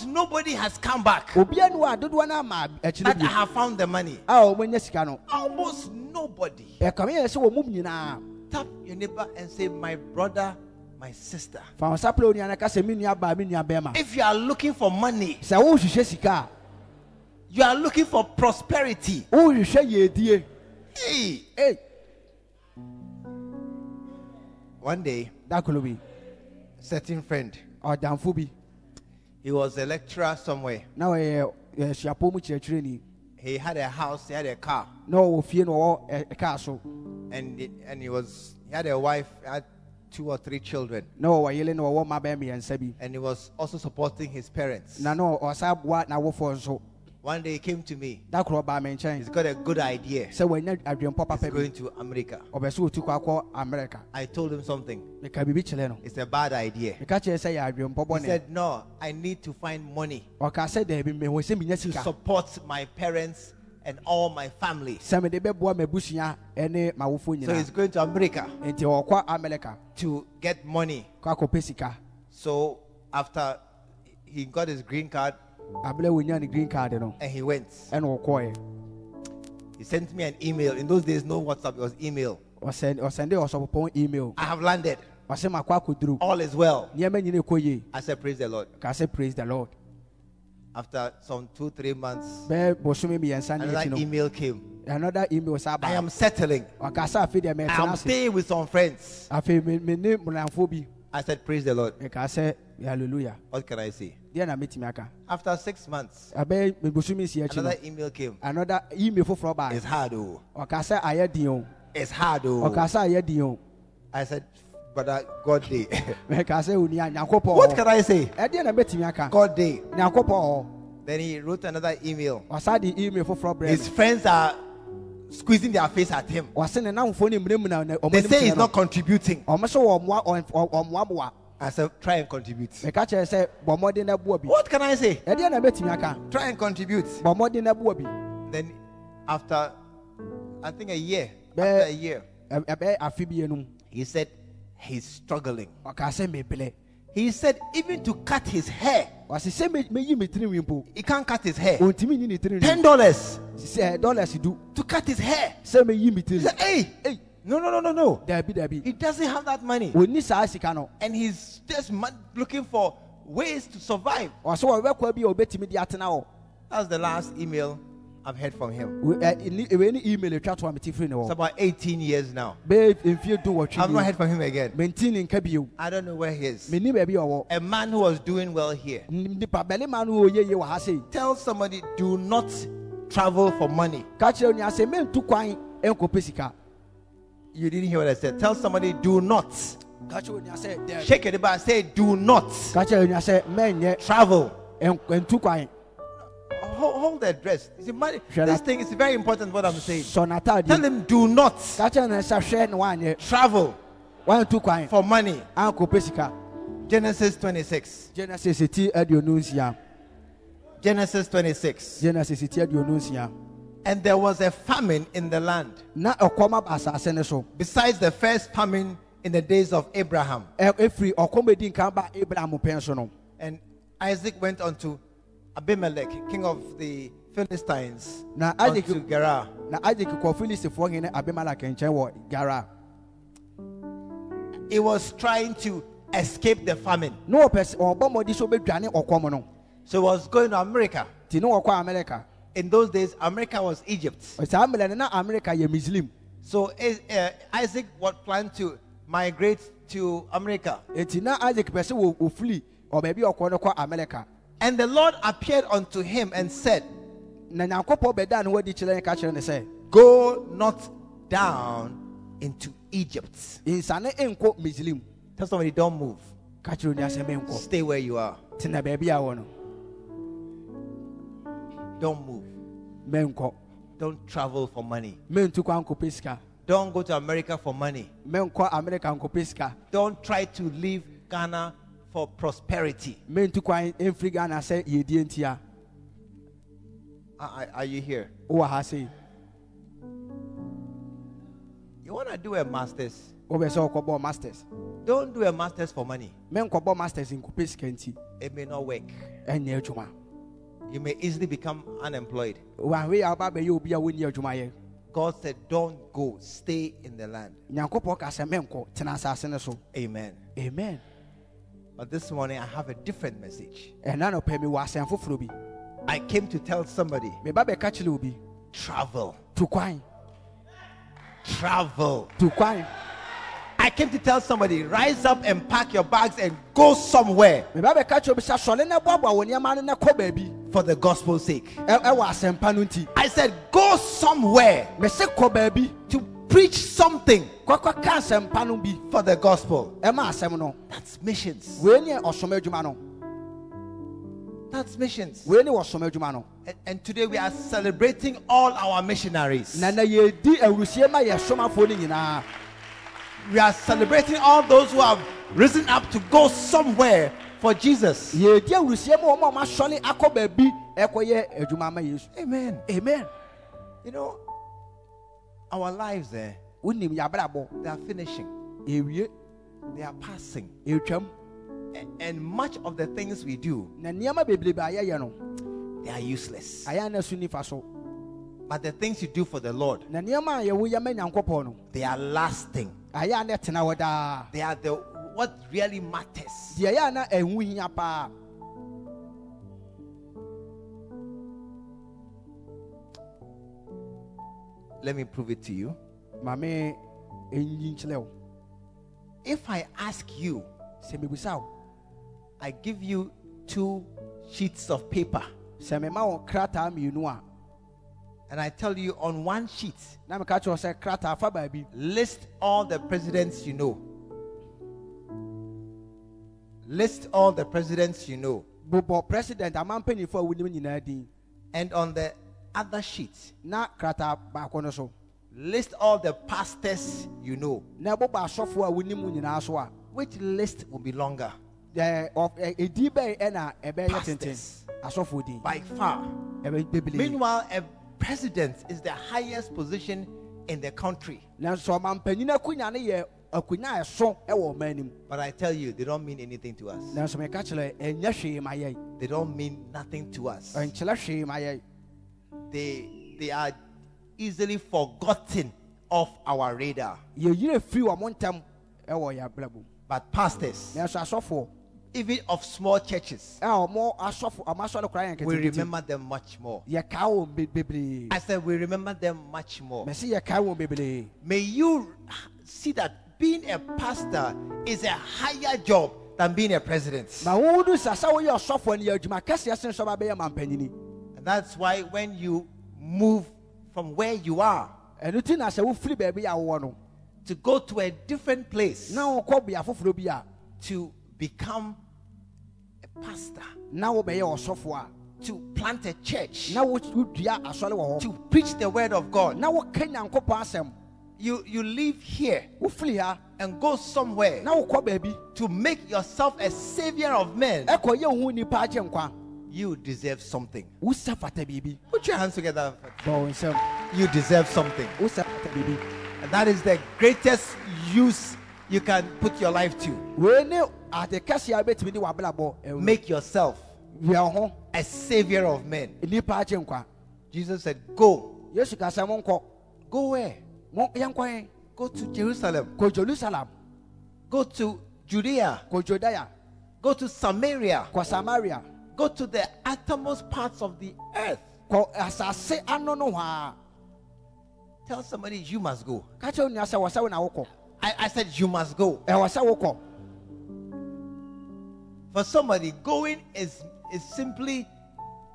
nobody has come back obia ne wɔ a dodoɔ no ama akyirɛ that I have found the money. a ɔmanya sika no Almost nobody. ɛkame yɛ sɛ wɔ mu nyinaa Tap your neighbor and say, My brother, my sister. fa wo nsa pere onua no ka sɛ me nua baa me nua bɛrima If you are looking for money, sɛ wohwehwɛ sika you are looking for prosperity. A yɛdie Hey, one day, dakolo bi certain friend, oh, ɔdamfo bi he was a lecturer somewhere. Now, eh, eh, mu kyerɛkyerɛni He had a house, he had a car, No, fie na ɔwɔ ɛ- so. And it, and he was he had a wife, he had two or three children, na oh, ɔwɔ yele na ɔwɔ oh, mma bɛɛ mmiɛnsa bi and he was also supporting his parents. na na ɔsa boa n'awofoɔ nso One day he came to me. dakoro ɔbaa me He's got a good idea. sɛ wanya adwempɔ He's going to America. ɔbɛ sɛ ɔtu kɔ I told him something. meka biribi kyerɛ no It's a bad idea. meka kyerɛ sɛ yɛ adwempɔ He said, No, I need to find money ɔka sɛ daabi mehɔ sɛ menya to support my parents and all my family. sɛ mede bɛboa m'abusua ne m'awofoɔ So he's going to America enti ɔkɔ amerika to get money. So after he got his green card aberɛ wɔnya ne green card no and he went, ɔkɔɛ he sent me an email. In those days, no WhatsApp, it was email. I have landed. ɔsɛ makɔ akɔduru All is well. nneɛma nyina ɛkɔ yie I said, Praise the Lord. ka sɛ praise the lord After some two, three months, bɛɛ bosome mmiɛnsa ne akyi another email came. another email saa I am settling. ɔka sɛ afei deɛ I am staying with some friends. afei me me ne mmranfoɔ bi I said, Praise the Lord. meka sɛ hallelujah What can I say? Deɛ na mɛtumi aka After six months, abɛyɛ mebosome si akyi no another email came. another email foforɔ baa It's hard, oh. ɔka sɛ ayɛ den o it's hard. Oh. ɔka sɛ ayɛ den o I said, brother, God day. mɛka sɛ onia nyankopɔn what can I say? ɛdeɛ na bɛtumi aka God day. Then he wrote another email. wasa de email foforɔ His friends are squeezing their face at him. wɔse ne namfoɔ no mmerɛmuna ne ɔmo They say he's no. not contributing. I said, try and contribute. meka kyerɛ sɛ bɔ mmɔden na boa bi What can I say? ɛdeɛ na bɛtumi aka Try and contribute. bɔ mmɔden na boa bi Then after, I think a year, after a year, Ɛ- ɛbɛyɛ afe bi he said he's struggling. ɔka sɛ mebrɛ He said even to cut his hair, ɔse sɛ me- meyi me tirinwi mpo he can't cut his hair. ɔntumi nyi ne Ten dollars sɛ dollars du to cut his hair. sɛ meyi me He said, hey, Hey. No, no, no, no, no. daabi daabi He doesn't have that money. ɔnni saa sika no And he's just looking for ways to survive. ɔsɛ wɔbɛkɔ bi a ɔbɛtumi de atena hɔ That's the last email I've heard from him. Wei- ɛ, eh, ni- eh, wei ne email atwa to a mete firi ne It's hɔ about 18 years now. bɛyɛ mfie du I've not heard from him again. menti ne nka bio I don't know where he is. menni baabi a ɔwɔ A man who was doing well here. nipa bɛrima no ɔyɛ yie wɔ ha sei Tell somebody, do not travel for money. ka kyerɛ onua sɛ mentu kwan ɛnkɔpɛ sika You didn't hear what I said. Tell somebody, do not. ka kyerɛ onua sɛ daabi. Shake it about. Say, do not ka kyerɛ onua sɛ mɛnyɛ travel. ɛnk- ɛntu kwan Hold, hold the dress. You see, money, Shut this thing is very important. What I'm saying. sɔ Tell n'ataadeɛ him, do not ka kyerɛ no sɛ hwɛ ne wanyɛ travel wantu for money. ankɔpɛ sika Genesis 26. genesis ti aduonu nsia Genesis 26. Genesis ti aduonu nsia And there was a famine in the land, na ɛkɔm aba asase ne so besides the first famine in the days of Abraham. Ɛ- ɛfiri ɔkɔm edi nkan ba abraham pɛn so no And Isaac went on to Abimelech, king of the Philistines, na isaac unto Gerar. na isaac kɔ filistifoɔ hene abimelek nkyɛn wɔ gara He was trying to escape the famine. na ɔpɛ sɛ ɔbɔ mmɔden sɛ ɔbɛdwane ɔkɔm no So he was going to America. nti ne wɔkɔ amerika In those days, America was Egypt. saa mmerɛ no na amerika yɛ muslim So uh, Isaac was planned to migrate to America. enti na isaac pɛ sɛ wɔ- wɔfiri ɔbaabi a ɔkɔ no kɔ amerika And the Lord appeared unto him and said, na nyankopɔn bɛda ne wadi kyerɛ ne ka kyerɛ ne sɛ Go not down into Egypt. nsane nkɔ muslim Tell somebody, don't move. ka kyerɛ onua sɛ menkɔ Stay where you are. Don't move. menkɔ Don't travel for money. mentu kɔ ankɔpɛ Don't go to America for money. ankɔpɛ Don't try to leave Ghana for prosperity. mentu kwan mfiri ghana sɛ yɛdie ntia Are, are- you here? wowɔ ha sei You want to do a master's? wobɛ sɛ ɔkɔbɔ masters Don't do a master's for money. menkɔbɔ masters nkɔpɛ sika nti It may not work. You may easily become unemployed. wahwe yɛ aba bɛyɛ obi a wɔnni adwumayɛ God said, Don't go. Stay in the land. nyankopɔn ka sɛ menkɔ tena asase no so Amen. amen But this morning I have a different message. ɛna nɔpɛ mi wɔ asɛm foforɔ bi I came to tell somebody meba bɛka kyerɛ obi travel. kwan Travel. kwan I came to tell somebody rise up and pack your bags and go somewhere meba bɛka kyerɛ obi sɛ sɔle na boaboa wo nneɛma no na kɔ baabi for the gospel's sake. ɛ- ɛwɔ asɛmpa no nti I said, Go somewhere mese kɔ baabi to preach something kɔkɔ ka asɛmpa no bi for the gospel. That's missions. wei ne ɔsom That's missions. wei ne wɔsom And, and today we are celebrating all our missionaries. na na yɛdi awurusie ma yɛ somafoɔ no nyinaa We are celebrating all those who have risen up to go somewhere for Jesus. yɛdi awurusie ma wɔn a wɔasɔre akɔ baabi ɛkɔyɛ adwuma ma yesu Amen. amen You know, our lives, eh, wonim yɛabrabɔ they are finishing, they are passing. And much of the things we do, na nneɛma bebrebe a yɛyɛ no they are useless. ayɛ na so nifa so But the things you do for the Lord, na nneɛma a yɛwo yɛma nyankopɔn no they are lasting. ayɛ na tena hɔ daa They are the what really matters. deɛ yɛ a na ɛho hia paa Let me prove it to you. ma me ɛnyi nkyerɛ wo If I ask you, I give you two sheets of paper, sɛ mema wo krataa mmienu a And I tell you, on one sheet, na meka kyerɛ wo sɛ krataa fa baabi list all the presidents you know. List all the presidents you know. bobɔ president ama mpanyinfoɔ a nyinaa din And on the other sheet, na krataa baako no so list all the pastors you know. na ɛbobɔ asɔfoɔ a wonim nyinaa so a Which list will be longer? ɛɛ, ɔ- ɛ- ɛdin bɛn ɛna ɛbɛyɛ tenten Pastors. din By far. ɛbɛ Meanwhile, a president is the highest position in the country. nanso ɔmampanyin akonnwa no yɛ akonnwa a ɛso ɛwɔ ɔman no mu But I tell you, they don't mean anything to us. nanso meka kyerɛ ɛnyɛ hwee ma yɛn They don't mean nothing to us. ɛnkyerɛ hwee ma yɛn They they are easily forgotten off our radar. yɛyerɛ firi wɔn ntam ɛwɔ yɛn But pastors, even of small churches, a ɔmo asɔfo ɔmo asɔre koraa yɛn we remember them much more. yɛkaa wɔn be- bebree I said we remember them much more. mɛsi yɛkaa wɔn bebree May you see that being a pastor is a higher job than being a president. ma wɔn do sasa wɔyɛ ɔsɔfoɔ no yɛ adwuma kɛseɛ sen sɛ ɔba bɛyɛ mampanyini. And that's why when you move from where you are ɛno ti na sɛ wofiri baabi a wɔwɔ no to go to a different place na wɔkɔ bea foforɔ bi to become a pastor, na wɔbɛyɛ ɔsɔfoɔ a to plant a church, na wodua asɔre wɔ to preach the word of God, na woka nyankopɔn you you live here and go somewhere na wokɔ baabi to make yourself a savior of men. ɛkɔ yɛ wo ho nipa agye nkwa You deserve something. wosa fata biribi Put your hands together. bɔ wo nsɛm You deserve something. wosa fata biribi And that is the greatest use you can put your life to. wei ne ade kɛseɛ a wobɛtumi de wabrabɔ Make yourself a savior of men. nipa agye nkwa Jesus said, Go. yesu ka sɛ monkɔ Go where? Mo yɛnkɔ yɛn Go to Jerusalem. jerusalem Go to Judea. kɔ judea Go to Samaria. kɔ samaria Go to the uttermost parts of the earth. kɔ asase ano no hɔ a Tell somebody you must go. ka kyerɛ wo nua sɛ wɔ sɛ wo na wokɔ I, I said you must go. ɛwɔ sɛ wokɔ For somebody, going is is simply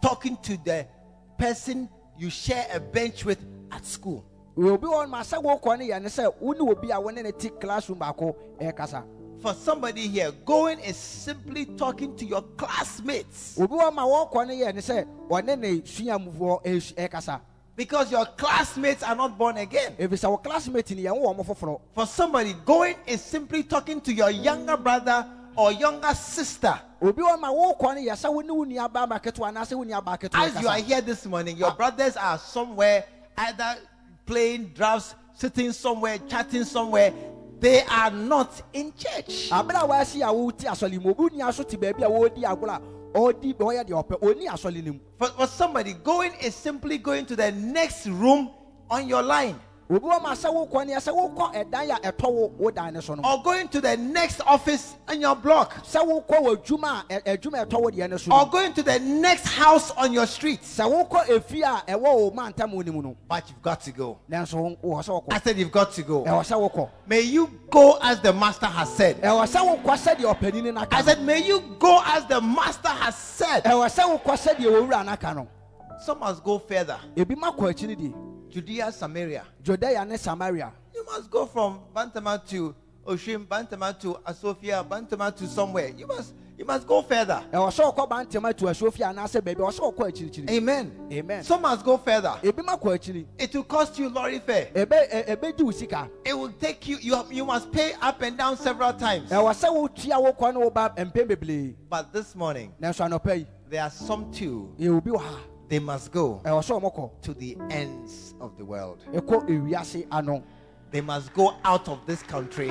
talking to the person you share a bench with at school. Obi wɔ ma sɛ yɛ ne sɛ wo ne obi a wo ne te classroom baako ɛrekasa For somebody here, going is simply talking to your classmates. Obi wɔ ma wɔkɔ ne sɛ ɔne ne suamufoɔ ɛrekasa because your classmates are not born again. ɛfiri sɛ wo classmate yɛn wɔn foforɔ For somebody, going is simply talking to your younger brother or younger sister. obi wɔ ma wɔkɔ no yɛ sɛ wo ne wo nua baa ketewa anaasɛ wo nua baa ketewa As you are here this morning, your brothers are somewhere, either playing drafts, sitting somewhere, chatting somewhere. They are not in church. abere a wɔasi a wɔte asɔre mu obi nua so te baabi a wɔredi agorɔ a ɔredi ɔyɛ deɛ ɔpɛ ɔni asɔre no mu For, for somebody, going is simply going to the next room on your line obi wɔ ma sɛ wokɔ no yɛ sɛ wokɔ ɛdan a ɛtɔ wo wo dan ne so no or going to the next office on your block sɛ wokɔ wɔ adwuma a ɛ- adwuma a ɛtɔ wo deɛ ne so or going to the next house on your street. sɛ wokɔ efi a ɛwɔ wo mantam wo ne mu no But you've got to go. nanso wɔ sɛ I said, You've got to go. ɛwɔ sɛ wokɔ May you go as the master has said. ɛwɔ sɛ wokɔ sɛdeɛ ɔpanini no I said, May you go as the master has said. ɛwɔ sɛ wokɔ sɛdeɛ wɔwura no aka no Some must go further. Ebi ma kɔ akyi no deɛ Judea, Samaria. judea ne samaria You must go from Bantama to Oshim, Bantama to Asofia, Bantama to somewhere. You must you must go further. ɛwɔ sɛ wokɔ bantɛm atu asuofie anaasɛ baabi ɛwɔ sɛ wokɔ akyirikyiri Amen. amen Some must go further. ebi ma kɔ akyiri It will cost you lorry fare. ebe ɛ- ebegye wo sika It will take you, you, you must pay up and down several times. ɛwɔ sɛ wotua wokɔ ne woba mpɛn bebree But this morning, nanso anɔpa yi there are some too. Yɛ obi wɔ ha They must go ɛwɔ sɛ ɔmɔkɔ to the ends of the world. ɛkɔ ewiase ano They must go out of this country,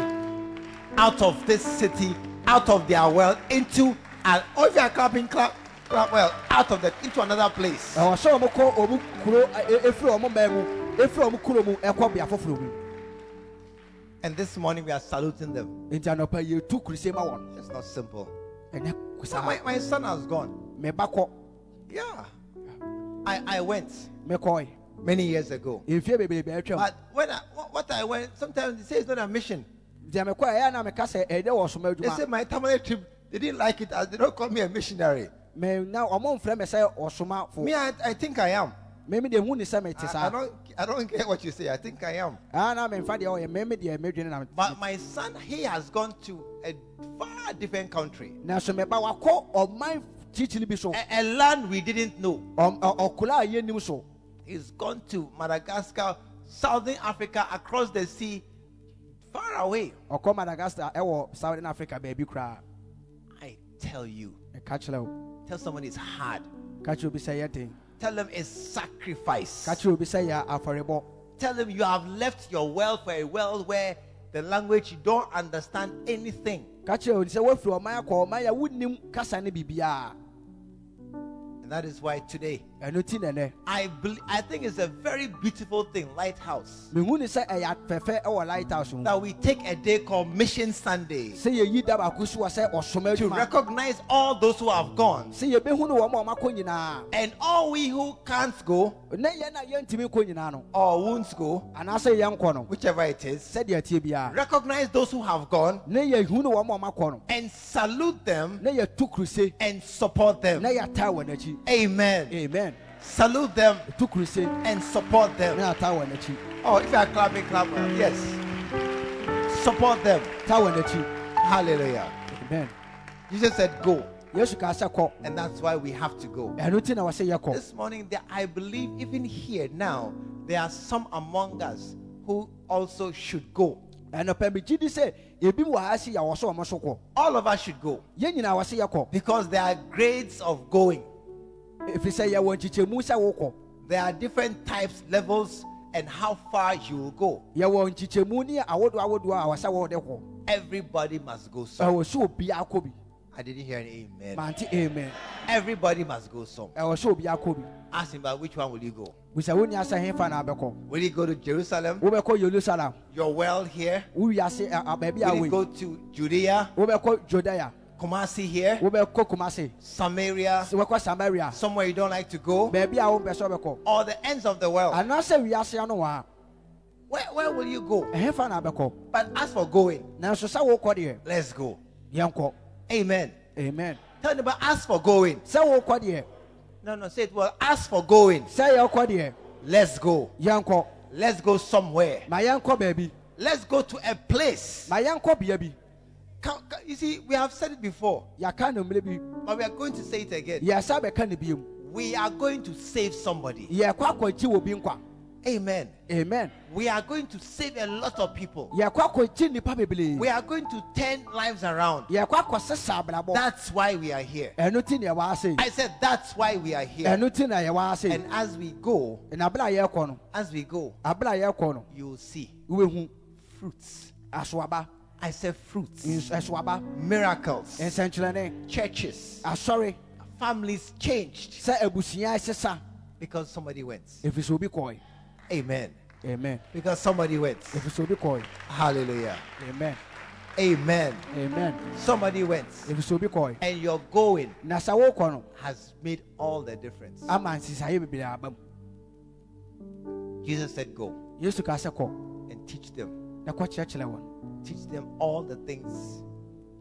out of this city, out of their world, into and oh, if you are clapping, clap, clap well, out of that into another place. ɛwɔ sɛ ɔmɔkɔ ɔmu kuro ɛ- ɛ- efiri ɔmu mɛn mu efiri ɔmu kuro mu ɛkɔ bea foforɔ mu And this morning we are saluting them. nti anɔpa yi etu kurise ma It's not simple. my, my son has gone. Yeah. I, I went many years ago. efie bebree ɛtwam But when I, what I went, sometimes they say it's not a mission. deɛ mɛkɔ ɛyɛ na mɛka sɛ ɛdɛ wɔ soma They say my family trip, they didn't like it as they don't call me a missionary. mɛ na ɔmo nfrɛ mɛ sɛ ɔsoma fo Me, I, I think I am. meme deɛ hu ne sɛ mete I, I don't, I don't get what you say. I think I am. Ah, na memfa deɛ ɔyɛ meme deɛ medwene na But my son, he has gone to a far different country, nanso meba wakɔ ɔman kyikyiri bi so a, a land we didn't know. Ɔm- ɔ- ɔkola a so He's gone to Madagascar, Southern Africa, across the sea, far away. madagascar southern africa baabi koraa I tell you, tell someone it's hard. ka kyerɛ obi sɛ Tell them it's sacrifice. ka kyerɛ obi sɛ yɛ Tell them you have left your world for a world where the language you don't understand anything. And that is why today I believe, I think it's a very beautiful thing, Lighthouse, mehu ne sɛ ɛyɛ fɛfɛ ɛwɔ lighthouse that we take a day called Mission Sunday. Sɛ yɛyi da baako so wɔ sɛ ɔsom to recognize all those who have gone. Sɛ yɛbɛhu no wɔn a ɔmakɔ nyinaa and all we who can't go na yɛn a yɛntumi nkɔ no or won't go, anaasɛ yɛnkɔ no whichever it is, sɛdeɛ tie biara recognize those who have gone na yɛhu no wɔn a ɔmakɔ no and salute them na yɛtu kuruse and support them. na yɛataa wɔn akyi Amen. amen Salute them to kuruse and support them. na yɛataa wɔn akyi Oh, if you are clapping, clap. Yes. Support them. taa wɔn akyi Hallelujah. amen Jesus said, Go. yesu kaa sɛ kɔ And that's why we have to go. ɛno ti na wɔsɛ yɛkɔ This morning, there, I believe, even here now, there are some among us who also should go. ɛnɔpɛ mi gyi di sɛ ebi mu wɔ ha si yɛwɔ so wɔn so kɔ All of us should go yɛn nyinaa wɔsɛ yɛkɔ because there are grades of going. There are different types, levels, and how far you will go. yɛwɔ nkyikyɛmu ne awodoɔ awodoɔ a wɔsɛ wɔde kɔ Everybody must go some. ɛwɔ so obi akɔ I didn't hear an amen. amen Everybody must go some. ɛwɔ so obi akɔ bi Ask him, but which one will you go? busa wo nia sɛ hefa na abɛkɔ Will you go to Jerusalem? Your world here? ɛ- ɛ- Will you go to Judea? Kumasi here? wobɛkɔ kumase Samaria? wobɛkɔ samaria Somewhere you don't like to go? baabi a wompɛ sɛ wobɛkɔ Or the ends of the world? anaasɛ wiase ano wɔ Where, where will you go? a ɛhefa na abɛkɔ But as for going, nanso sɛ wokɔ deɛ let's go. yɛnkɔ Amen. amen Tell them, but as for going, sɛ wokɔ deɛ no, no, say it well. As for going, sɛ yɛkɔ deɛ let's go. yɛnkɔ Let's go somewhere. ma yɛnkɔ baabi Let's go to a place. ma yɛnkɔ bea bi Ca- ca- You see, we have said it before, but we are going to say it again. yɛsa bɛka no biom We are going to save somebody. yɛkɔ akɔgye wɔ bi nkwa Amen. amen We are going to save a lot of people. yɛkɔ akɔgye nnipa bebree We are going to turn lives around. yɛkɔ akɔsesa abrabɔ That's why we are here. ɛno ti na yɛwɔ ase I said, that's why we are here. ɛno ti na yɛwɔ ase And as we go, na abere a yɛrekɔ no as we go, abere a yɛrekɔ no you will see fruits. asoaba I said fruits, ns- ɛsoaba miracles, nsɛnkyerɛnne churches, sorry. families changed sɛ abusua ɛsesa because somebody went. ɛfiri sɛ obi kɔe Amen. amen Because somebody went. ɛfiri sɛ obi kɔe Hallelujah. amen Amen. amen Somebody went. ɛfiri sɛ obi kɔe And your going na sɛ has made all the difference. ama nsesaeɛ bebree aba mu Jesus said, Go sɛ and teach them. Na kɔkyerɛkyerɛ wɔn Teach them all the things,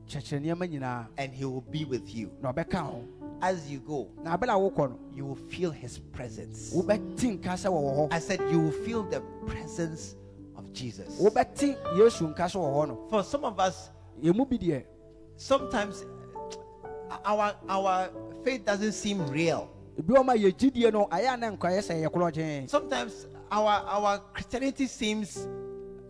kyerɛkyerɛ nneɛma nyinaa and He will be with you. na ɔbɛka ho As you go, na abere a wokɔ no you will feel His presence. wobɛte nka sɛ wɔwɔ hɔ I said, You will feel the presence of Jesus. wobɛte yesu nka sɛ wɔ hɔ no For some of us, ɛmu bi deɛ sometimes our our faith doesn't seem real. ebi wɔn a yɛgyidie no ayɛ a na nkɔyɛ sɛ yɛ korɔ gyeen Sometimes our our Christianity seems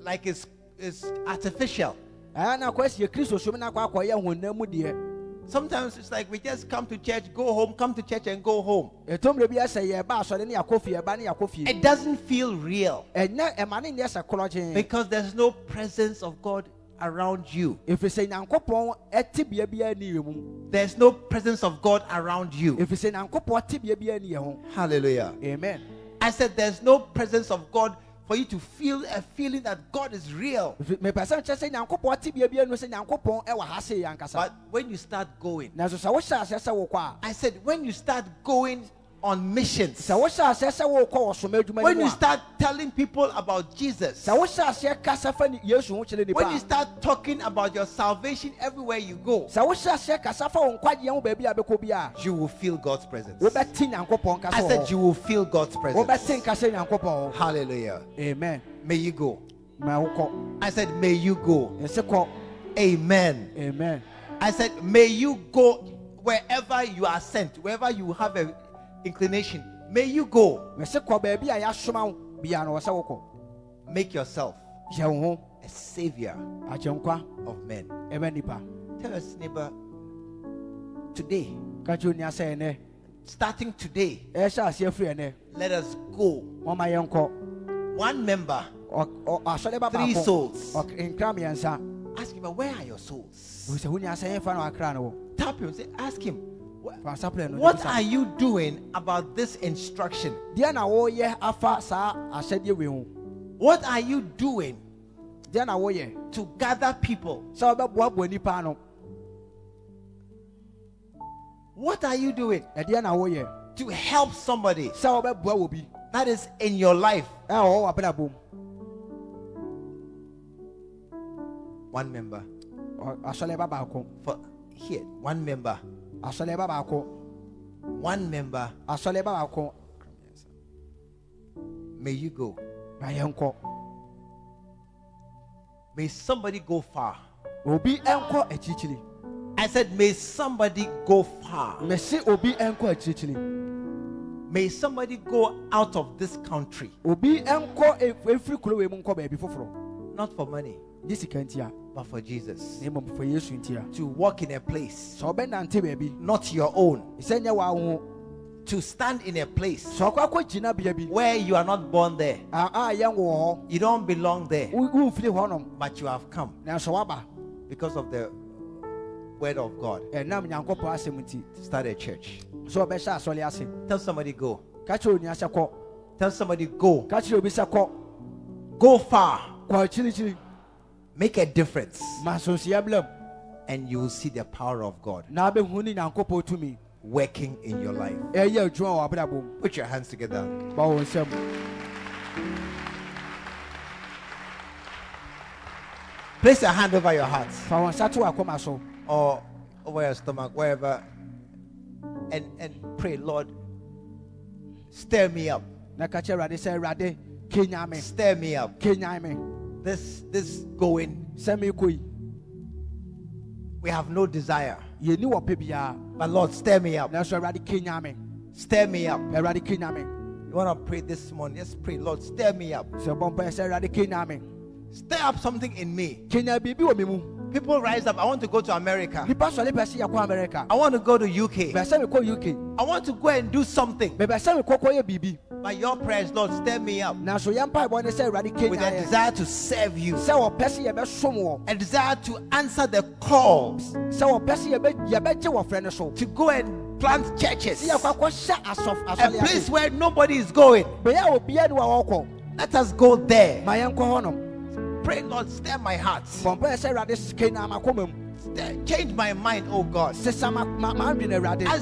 like it's it's artificial. ayɛ a na akɔyɛ sɛ yɛ kristo som na akɔ akɔyɛ honam mu deɛ Sometimes it's like we just come to church, go home, come to church and go home. ɛtɔmmerɛ bi sɛ yɛba asɔre ne yɛakɔ fie yɛba ne yɛakɔ fie It doesn't feel real ɛnyɛ ɛma ne nyɛ sɛ korɔ because there's no presence of God around you. ɛfiri sɛ nyankopɔn ɛte bea biara ni yɛ mu There's no presence of God around you. ɛfiri sɛ nyankopɔn te bea biara ni yɛ ho Hallelujah. amen I said there's no presence of God for you to feel a feeling that God is real. Ɛfiri- mepɛ sɛ nkyɛ sɛ nyankopɔn te bea biara no sɛ nyankopɔn ɛwɔ ha sei ankasa But when you start going, nanso sɛ wohyɛ aseɛ sɛ wokɔ a I said when you start going on missions, sɛ wohyɛ aseɛ sɛ wokɔ wɔ som adwuma when you start telling people about Jesus, sɛ wohyɛ aseɛ kasa fa ni- yesu ho kyerɛ nipa when you start talking about your salvation everywhere you go, sɛ wohyɛ aseɛ kasa fa wo nkwagyeɛ ho baabi a bɛkɔ bi a you will feel God's presence. wobɛte nyankopɔn kasa I said you will feel God's presence. nkasa nyankopɔn hɔ Hallelujah. amen May you go. I said, may you go. Amen. amen I said, may you go wherever you are sent, wherever you have a inclination. May you go. mɛsɛ kɔ baabi a yɛasoma wo bia no wɔ sɛ wokɔ Make yourself yɛ wo ho a savior of men. Tell us, neighbor, today, ka kyerɛ onua sɛ ɛnɛ starting today, let us go. One member, three souls. ɔk- nkra mmiɛnsa Ask him, where are your souls? sɛ wonya sɛ yɛmfa no akra no Tap him, say, ask him, "Wh- fa saplɛ no what are you doing about this instruction? deɛ na woyɛ afa saa ahyɛdeɛ wei ho. What are you doing to gather people? sɛ wobɛboaboa nipa no. What are you doing to help somebody? Sɛ wobɛboa wɔ that is in your life? ɛwɔ wɔ w'abrabɔ One member. Ɔ- asɔre ba for here, one member, asɔre ba baako one member. asɔre ba baako May you go. ma yɛnkɔ May somebody go far. obi ɛnkɔ akyirikyiri I said, may somebody go far. mɛse obi ɛnkɔ akyirikyiri May somebody go out of this country, obi ɛnkɔ ef- efiri kuro wei mu nkɔ baabi not for money, This ntia but for Jesus. na mmom fa yesu ntia. To walk in a place, sɛ ɔbɛnante baabi not your own. sɛ nyɛ w'aho To stand in a place. Sɛ ɔkɔ akɔ gyina bea bi where you are not born there. a a yɛn wɔ You don't belong there, wo- womfiri hɔnom but you have come. Because of the word of God. Ɛnam nyankopɔn asɛm nti to start a church. sɛ ɔbɛhyɛ asɔre ase Tell somebody go. ka kyerɛ onua sɛ kɔ Tell somebody go. ka kyerɛ obi sɛ kɔ Go far. Make a difference. ma nsonsia blam And you will see the power of God na wabɛhu ne nyankopɔn working in your life. Eh, ɛyɛ adwuma wɔ w'abrabɔ mu Put your hands together. ba wo nsɛm Place your hand over your heart. Fa wɔn nsa to w'akoma so. Or over your stomach, wherever, and and pray, Lord, stir me up, na ka kyerɛ awurade sɛ awurade kenya me stir me up. This this going, sɛ mekɔ yi we have no desire, wɔ pɛ biara but Lord, stir me up, nanso awurade kenya me. Stir me up. awurade kenya me. You want to pray this morning? Just pray, Lord, stir me up, sɛ bɔ mpaeɛ sɛ me. Stir up something in me. Kenya biribi wɔ me mu People rise up. I want to go to America. nipa sɔre pɛ sɛ yɛkɔ amerika I want to go to UK. bɛ sɛ mekɔ uk I want to go and do something. bɛbɛ sɛ mekɔkɔ yɛ biribi. But your prayers, Lord, stir me up. Nanso yɛn mpaebɔ ne sɛ awurade with a desire to serve you, sɛ wɔpɛ sɛ yɛbɛsom wɔ. A desire to answer the call sɛ wɔpɛ sɛ yɛbɛ- yɛbɛgye wɔfrɛ no so. To go and plant churches, sɛ yɛkɔ akɔhyɛ asɔf a place where nobody is going. bɛyɛ a obiara ni wa wɔkɔ Let us go there. Ma yɛnkɔ hɔnom Pray, Lord, stir my heart. bɔ mpaeɛ sɛ awurade kenya makoma mu Stir- Change my mind, oh God. As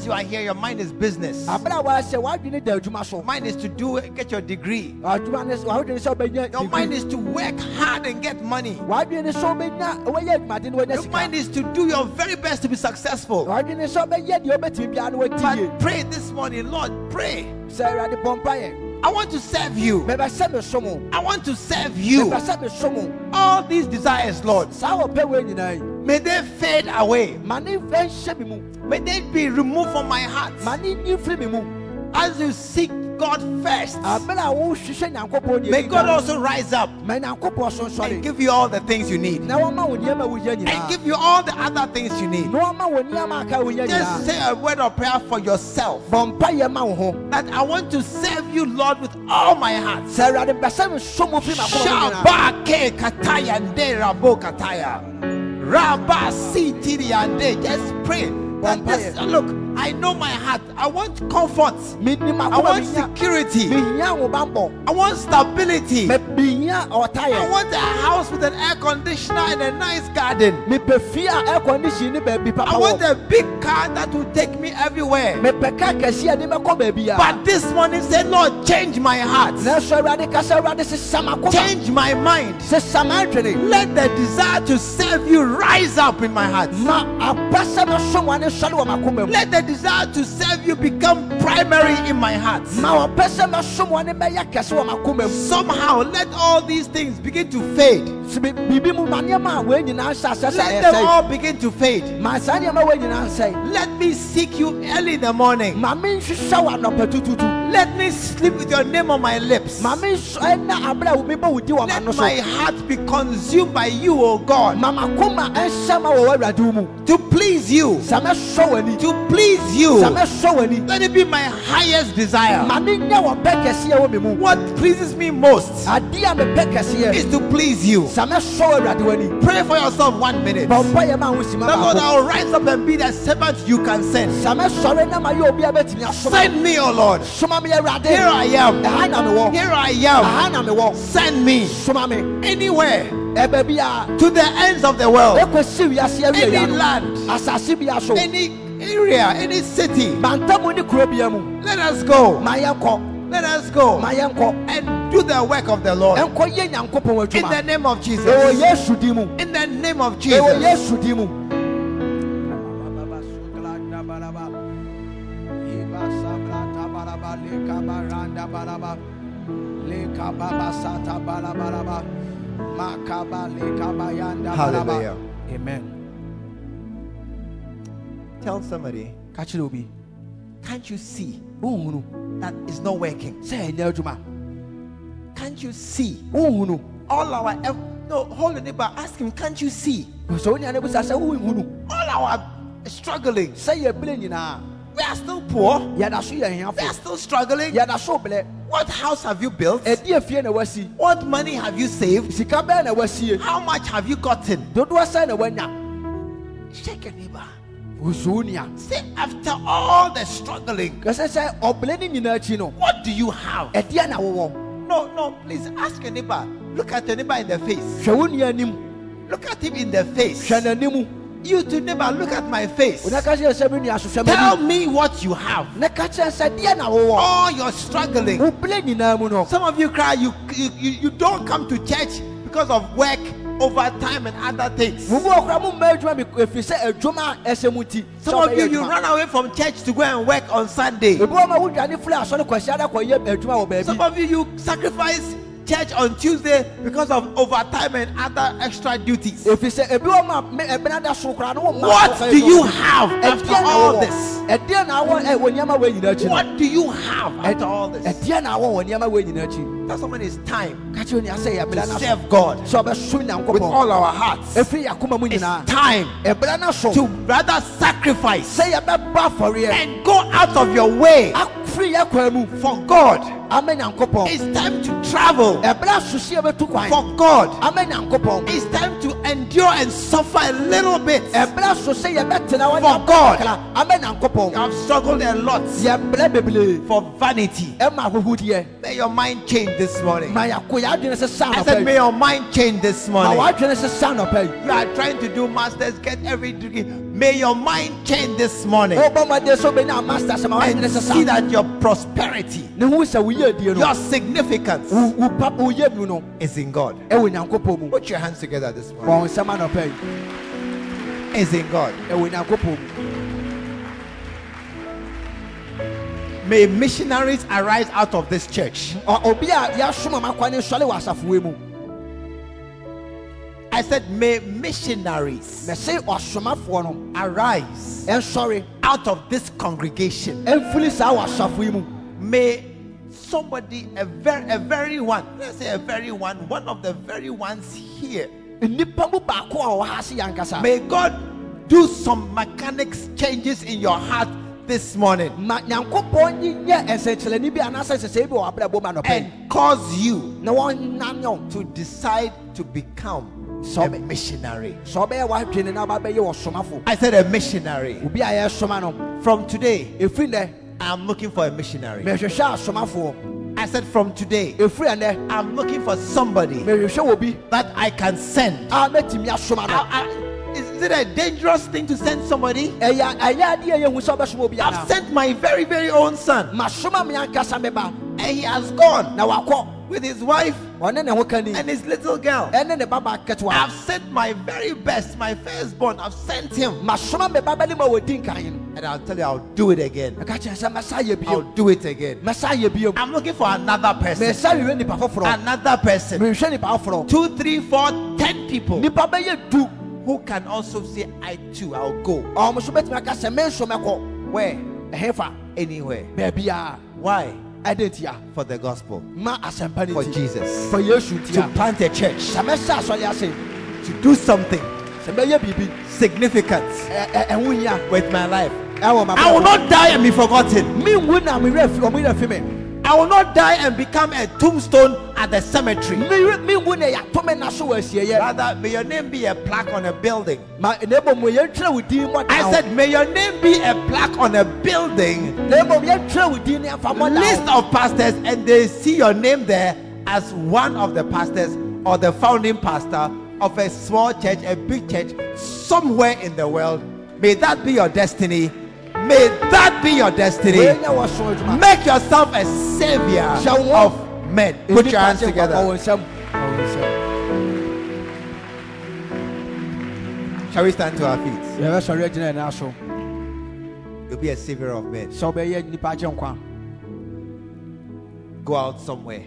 you are here, your mind is business. aberɛ a wɔasɛ w'adwene da adwuma so Mind is to do get your degree. adwuma ne w'adwene sɛ wobɛnya Your mind is to work hard and get money. w'adwene sɛ wobɛnya wɔyɛ adwumaden na Your mind is to do your very best to be successful. w'adwene sɛ wobɛyɛ deɛ wobɛtumi biara na wati yie But pray this morning, Lord, pray. Sɛ awurade bɔ mpaeɛ I want to serve you. mɛbɛ sɛ mesom wo I want to serve you. mɛbɛ sɛ mesom wo All these desires, Lord, saa wɔpɛ wei nyinaa yi may they fade away. ma ne ɛnhyɛ May they be removed from my heart. ma ne nyi firi me mu As you seek God first, aberɛ a wohwehwɛ nyankopɔn deɛ may God also rise up ma nyankopɔn so and give you all the things you need. na wɔma wo nneɛma wohia And give you all the other things you need. na wɔma wo nneɛma aka wohia Just say a word of prayer for yourself. bɔ mpayɛ ma wo ho That I want to serve you, Lord, with all my heart. sɛ awurade bɛ sɛ mesom wo firi makoma mu nyinaa Shabake kataya nde rabo kataya. Rabba sitiri ande. Just pray. That just, look, I know my heart. I want comfort. I want security. I want stability. Mehia na ɔta I want a house with an air conditioner and a nice garden. mepɛ fie a air condition ne baabi papa I want a big car that will take me everywhere. mepɛ ka kɛseɛ a de bɛkɔ baabi a But this morning said, Lord, change my heart, awurade kasa awurade sesa makoma change my mind. sesa m'adwene Let the desire to serve you rise up in my heart. ma apɛ sɛ mɛsom wa ne sɔre wɔ makoma Let the desire to serve you become primary in my heart. ma ɔpɛ sɛ mɛsom wa ne bɛyɛ kɛse wɔ makoma Somehow, let all these things begin to fade. Sɛ bi- biribi mu ma nneɛma a wei nyinaa hyɛ asɛ sɛ Let them all begin to fade. ma saa nneɛma wei nyinaa nsɛe Let me seek you early in the morning. Let me sleep with your name on my lips. ma mensɔ ɛna eh, aberɛ a mebɔ wo di wɔ Let my heart be consumed by you, O God, ma makoma ɛnhyɛ ma wɔ w'awurade wo mu to please you, sɛ mɛsɔ w'ani to please you. sɛ mɛsɔ w'ani Let it be my highest desire. ma ne nyɛ wɔ pɛ kɛseɛ wɔ me mu What pleases me most adeɛ a mepɛ kɛseɛ is to please you. Sɛ mɛsɔ w'awurade w'ani Pray for yourself one minute. ma ɔbɔ yɛ ma ho The Lord, I'll rise up and be the servant you can send. sɛ mɛsɔre na ma yɛ obi a bɛtumi asoma Send me, O Lord. me awurade Here I am. ɛha na mewɔ Here I am. ɛha na mewɔ Send me. Anywhere. Ɛbɛ bi a to the ends of the world, awie any land, asase bia so. Any area, any city. mantamu ne kuro bia mu. Let us go. Let us go. And do the work of the Lord. ɛnkɔ yɛ nyankopɔn In the name of Jesus. yesu di mu In the name of Jesus. yesu di mu Hallelujah. amen Tell somebody, ka kyerɛ obi can't you see that it's not working? Sɛ ɛnyɛ adwuma Can't you see? Wohunu all our eff- no hold your neighbor ask him can't you see? Wo nea ne bisa sɛ wohunu all our struggling. Sɛ yɛbere nyinaa we are still poor. So yɛ we are still struggling. Yɛda so blɛ what house have you built? Ɛdeɛ fie na wasi what money have you saved? Sika bɛɛ na wasie how much have you gotten? Dodoɔ sɛ na wanya shake your neighbor. Say after all the struggling kɛsɛ sɛ ɔblɛ ne nyinaa akyi no what do you have? Ɛdeɛ na wowɔ no no please ask your neighbor. Look at your neighbor in the face. Hwɛ wo nua anim look at him in the face. You too neighbor look at my face. Wona ka kyerɛ sɛ me nua so hwɛ tell me what you have. Na ka kyerɛ sɛ deɛ na wowɔ. All your struggling. Wo blɛ nyinaa mu no. Some of you cry, you, you, you don't come to church because of work, overtime, and other things. mo mu ɔkora mo mma adwuma bi ɛfiri sɛ adwuma a ɛsɛ mu ti Some of you, you run away from church to go and work on Sunday. ebi wɔ ma wodwane firi asɔre kwasi ada kɔyɛ adwuma wɔ Some of you, you sacrifice church on Tuesday because of overtime and other extra duties. ɛfiri sɛ ebi wɔ ma me- ɛbɛn ada so koraa no wɔn mma eh, What do you have after all this? ɛdeɛ na awɔ ɛ wɔ nneɛma wɔ nyinaa akyi no What do you have after all this? ɛdeɛ na awɔ wɔ nneɛma wɔ nyinaa akyi Tell someone it's time to yɛbrɛ na so serve God with all our hearts. ɛfiri yɛakoma mu It's time ɛbrɛ na so to rather sacrifice sɛ yɛbɛbɔ afɔreɛ and go out of your way afiri yɛkwan mu for God. It's time to travel ɛbrɛ so sɛ yɛbɛtu kwan for God. nyankopɔn It's time to endure and suffer a little bit. You ɛbrɛ so sɛ yɛbɛtena wɔ For God. nyankopɔn have struggled a lot for vanity. May your mind change this morning. ma yɛako yɛadwene sɛ sa I said, may your mind change this morning. wɔadwene sɛ sa nɔpa yi You are trying to do masters, get every degree. May your mind change this morning wobɔ mmɔden sɛ wobɛnya master sɛ ma and wɔadwene sɛ sa see that your prosperity, ne hu sɛ woyɛ adie no your significance wo wo pa wo yɛ mu no is in God. ɛwɔ nyankopɔn mu Put your hands together this morning. wo nsɛm anɔpa yi Is in God. ɛwɔ nyankopɔn mu May missionaries arise out of this church. Ɔ- obi a yɛasom ama kwan ne nsɔle wɔ asafowe mu I said, may missionaries mɛse ɔsomafoɔ no arise ɛnsɔre out of this congregation. ɛmfiri saa wɔ asafo May somebody, a very, a very one, let's say a very one, one of the very ones here, nnipa mu baako a ɔwɔ ha se yɛankasa may God do some mechanics changes in your heart this morning. Ma nyankopɔn yi nyɛ nsɛnkyerɛnne bi anaasɛ sɛsɛe bi wɔ abrabɔ mu anɔpa yi and cause you to decide to become a missionary. sɛ ɔbɛyɛ w'adwene na wobɛyɛ wɔ somafo I said a missionary. From today, I'm looking for a missionary. I I said, from today, I'm looking for somebody mehwehwɛ wɔ bi that I can send. a mɛtumi asoma no I- I- is it a dangerous thing to send somebody? ɛyɛ ɛyɛ adeɛ yɛhu sɛ wobɛsoma obi I've sent my very, very own son, masoma me ankasa me ba and he has gone wakɔ with his wife ɔne ne ho ka ni and his little girl. ɛne ne baba ketewa I've sent my very best, my firstborn. I've sent him. Masoma me ba bɛne ma wɔdi nkan no And I'll tell you, I'll do it again. ɛka kyerɛ sɛ mɛsa yɛ I'll do it again. mɛsa yɛ bio I'm looking for another person. mɛsa hwehwɛ nipa foforɔ Another person. mehwehwɛ nipa foforɔ Two, three, four, ten people nipa bɛyɛ du who can also say, I too, I'll go. ɔmo so bɛtumi aka sɛ me nso mɛkɔ Where? Anywhere. Why? For the gospel. ma asɛmpa no For Jesus. yesu To plant a church. sɛ mɛhyɛ asɔre ase To do something sɛ mɛyɛ biribi significant ɛ- ɛ- ɛho with my life. I will not die and be forgotten. menwu na mewerɛ fi ɔmo werɛ me I will not die and become a tombstone at the cemetery. Mewerɛ- menwu na yɛato me na so wɔ asieyɛ Rather, may your name be a plaque on a building. ma na mmom yɛntwerɛ wo din I said, may your name be a plaque on a building. na mmom yɛntwerɛ wo din ne List of pastors, and they see your name there as one of the pastors or the founding pastor of a small church, a big church, somewhere in the world. May that be your destiny. May that be your destiny. wɔnyɛ wɔ so adwuma Make yourself a savior of men. Put your hands Nnipa gye nkwa together. wɔ nsam. Wɔ wo nsam. Shall we stand to our feet? yɛbɛsɔre agyina yɛn nan You'll be a savior of men. sɛ wobɛyɛ nnipa gye nkwa Go out somewhere,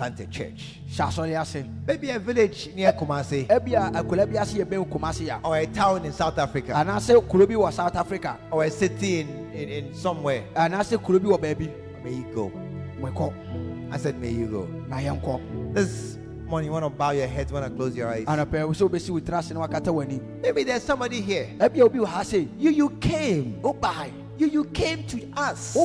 plant a church. hyɛ asɔre ase Maybe a village near Kumasi ebi a akwadaa bi ase yɛbɛn or a town in South Africa And I kuro bi was south africa or a city in, in, in somewhere. anaasɛ kuro bi wɔ baby. May you go. I said, May you go. This morning, you want to bow your head, want to close your eyes. anɔpɛ wo sɛ wobɛsi wo tiri ase na wakata w'ani Maybe there's somebody here. ebi a obi wɔ ha se You you came. You you came to us.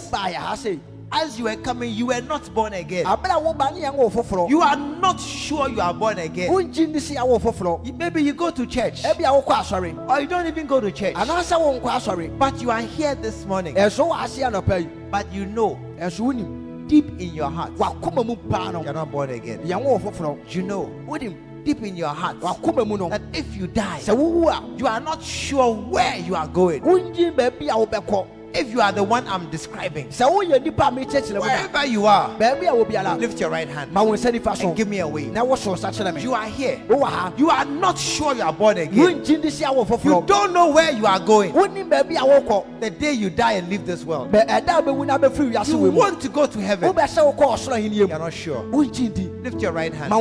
Wobae ha se As you were coming, you were not born again. abere a woba ne yɛn wɔ foforɔ You are not sure you are born again. wongyi ne si awɔ foforɔ Maybe you go to church. Or you don't even go to church. anaasɛ wonkɔ asɔre But you are here this morning. ɛso wɔ ase anɔpɛ But you know deep in your heart wakoma mu paa no. you're not born again. You know deep in your heart wakoma mu no. that if you die, you are not sure where you are going. Wongyi baabi a wobɛkɔ If you are the one I'm describing, sɛ woyɛ nipa a mekyerɛkyerɛ mu na wherever you are, baabi a wɔ biara lift your right hand ma wo nsa nifa so and give me a wave. na woso nsa kyerɛ me You are here. You are not sure you are born again. wongyi ne si awɔ You don't know where you are going. wonim baabi a wokɔ The day you die and leave this world, bɛ ɛda a bɛwu na bɛfiri wiase you want to go to heaven. wobɛsɛ wokɔ ɔsoro ahenniɛ You're mu not sure. Lift your right hand.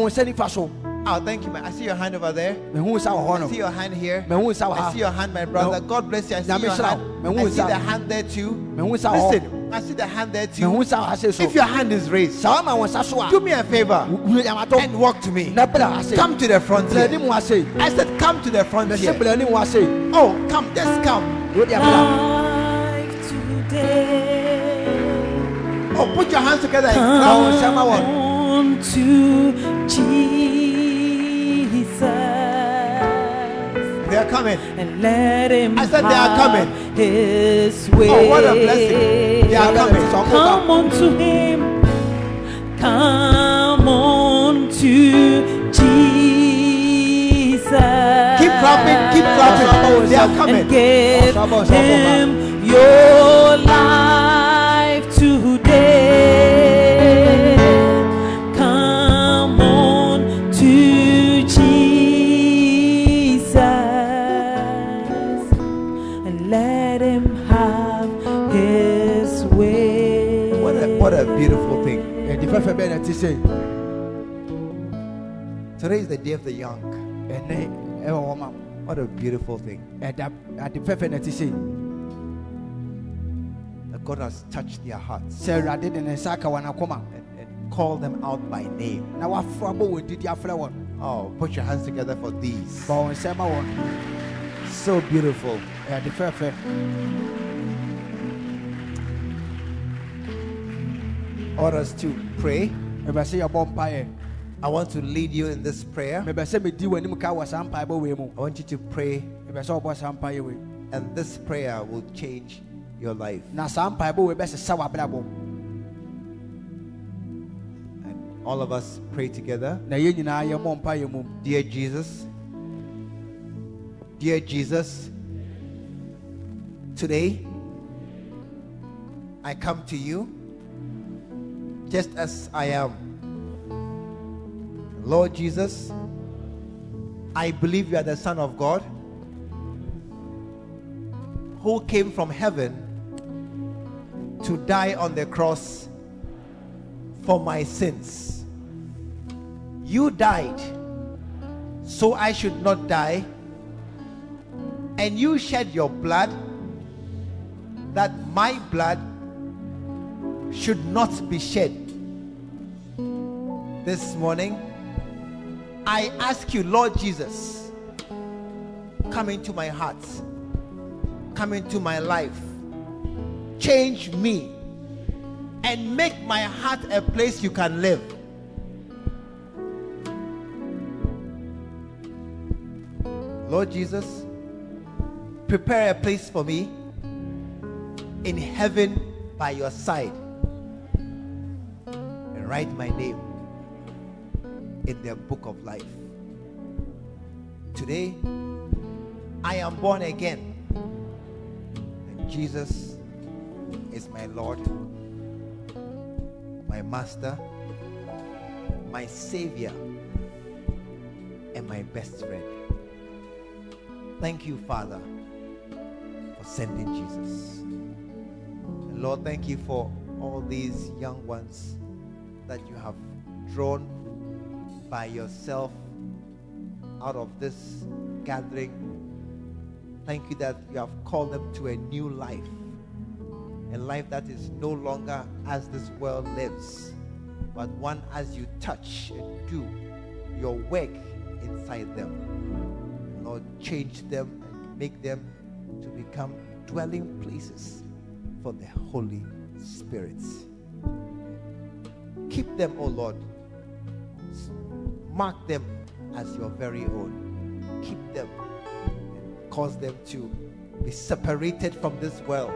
Wo nsa nifa so Oh, thank you, man. I see your hand over there. mehu nsa wɔ hɔ I see your hand here. mehu nsa wɔ I see your hand, my brother. God bless you. I see Nyame your hand. wo. Mehu I see the hand there too. mehu nsa wɔ hɔ Listen, I see the hand there too. nsa wɔ ha se so If your hand is raised, sɛ wama wo nsa do me a favor wu yamato and walk to me. na bra ha se Come to the front bra here. anim ha se I said, come to the front mɛse here. bra anim ha se Oh, come, just come. Life today. Oh, put your hands together and ma clap. wo nsa ma wɔn On to Jesus are coming. and let him I said they are coming. His way. Oh, what a blessing. They are coming. Come on to him. Come on to Jesus. Keep clapping, keep clapping. They are coming. And give oh, sabo, him your life Today is the day of the young. ɛnɛ ɛwɔ hɔ ma What a beautiful thing. ɛda ade fɛfɛ na That God has touched their hearts sɛ awurade de ne nsa aka and, and called them out by name. na wafra bɔ wɔn didi afrɛ Oh, put your hands together for these. bɔ wɔn nsa ma wɔn So beautiful. Ɛde fɛfɛ I want us to pray. mebɛ sɛ yɛbɔ mpaeɛ. I want to lead you in this prayer. mebɛ sɛ medi wɔn anim ka wɔ saa mpaeɛ bɔ wei I want you to pray, mebɛ sɛ wɔbɔ saa mpaeɛ and this prayer will change your life. na saa mpaeɛ bɔ wei bɛsesa w'abrabɔ All of us pray together. na yɛn nyinaa yɛmmɔ mpaeɛ mu. Dear Jesus, dear Jesus, today I come to you just as I am. Lord Jesus, I believe you are the Son of God who came from heaven to die on the cross for my sins. You died so I should not die. And you shed your blood that my blood should not be shed. This morning, I ask you, Lord Jesus, come into my heart, come into my life, change me, and make my heart a place you can live. Lord Jesus, prepare a place for me in heaven by your side write my name in the book of life. Today, I am born again, and Jesus is my Lord, my Master, my Savior, and my best friend. Thank you, Father, for sending Jesus. And Lord, thank you for all these young ones that you have drawn by yourself out of this gathering. Thank you that you have called them to a new life, a life that is no longer as this world lives, but one as you touch and do your work inside them. Lord, change them and make them to become dwelling places for the Holy Spirit. Keep them, O Lord. Mark them as your very own. Keep them and cause them to be separated from this world,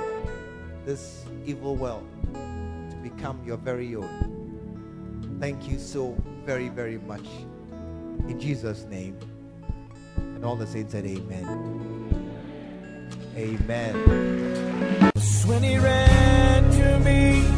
this evil world, to become your very own. Thank you so very, very much. In Jesus' name. And all the saints said, Amen. Amen. When he ran to me,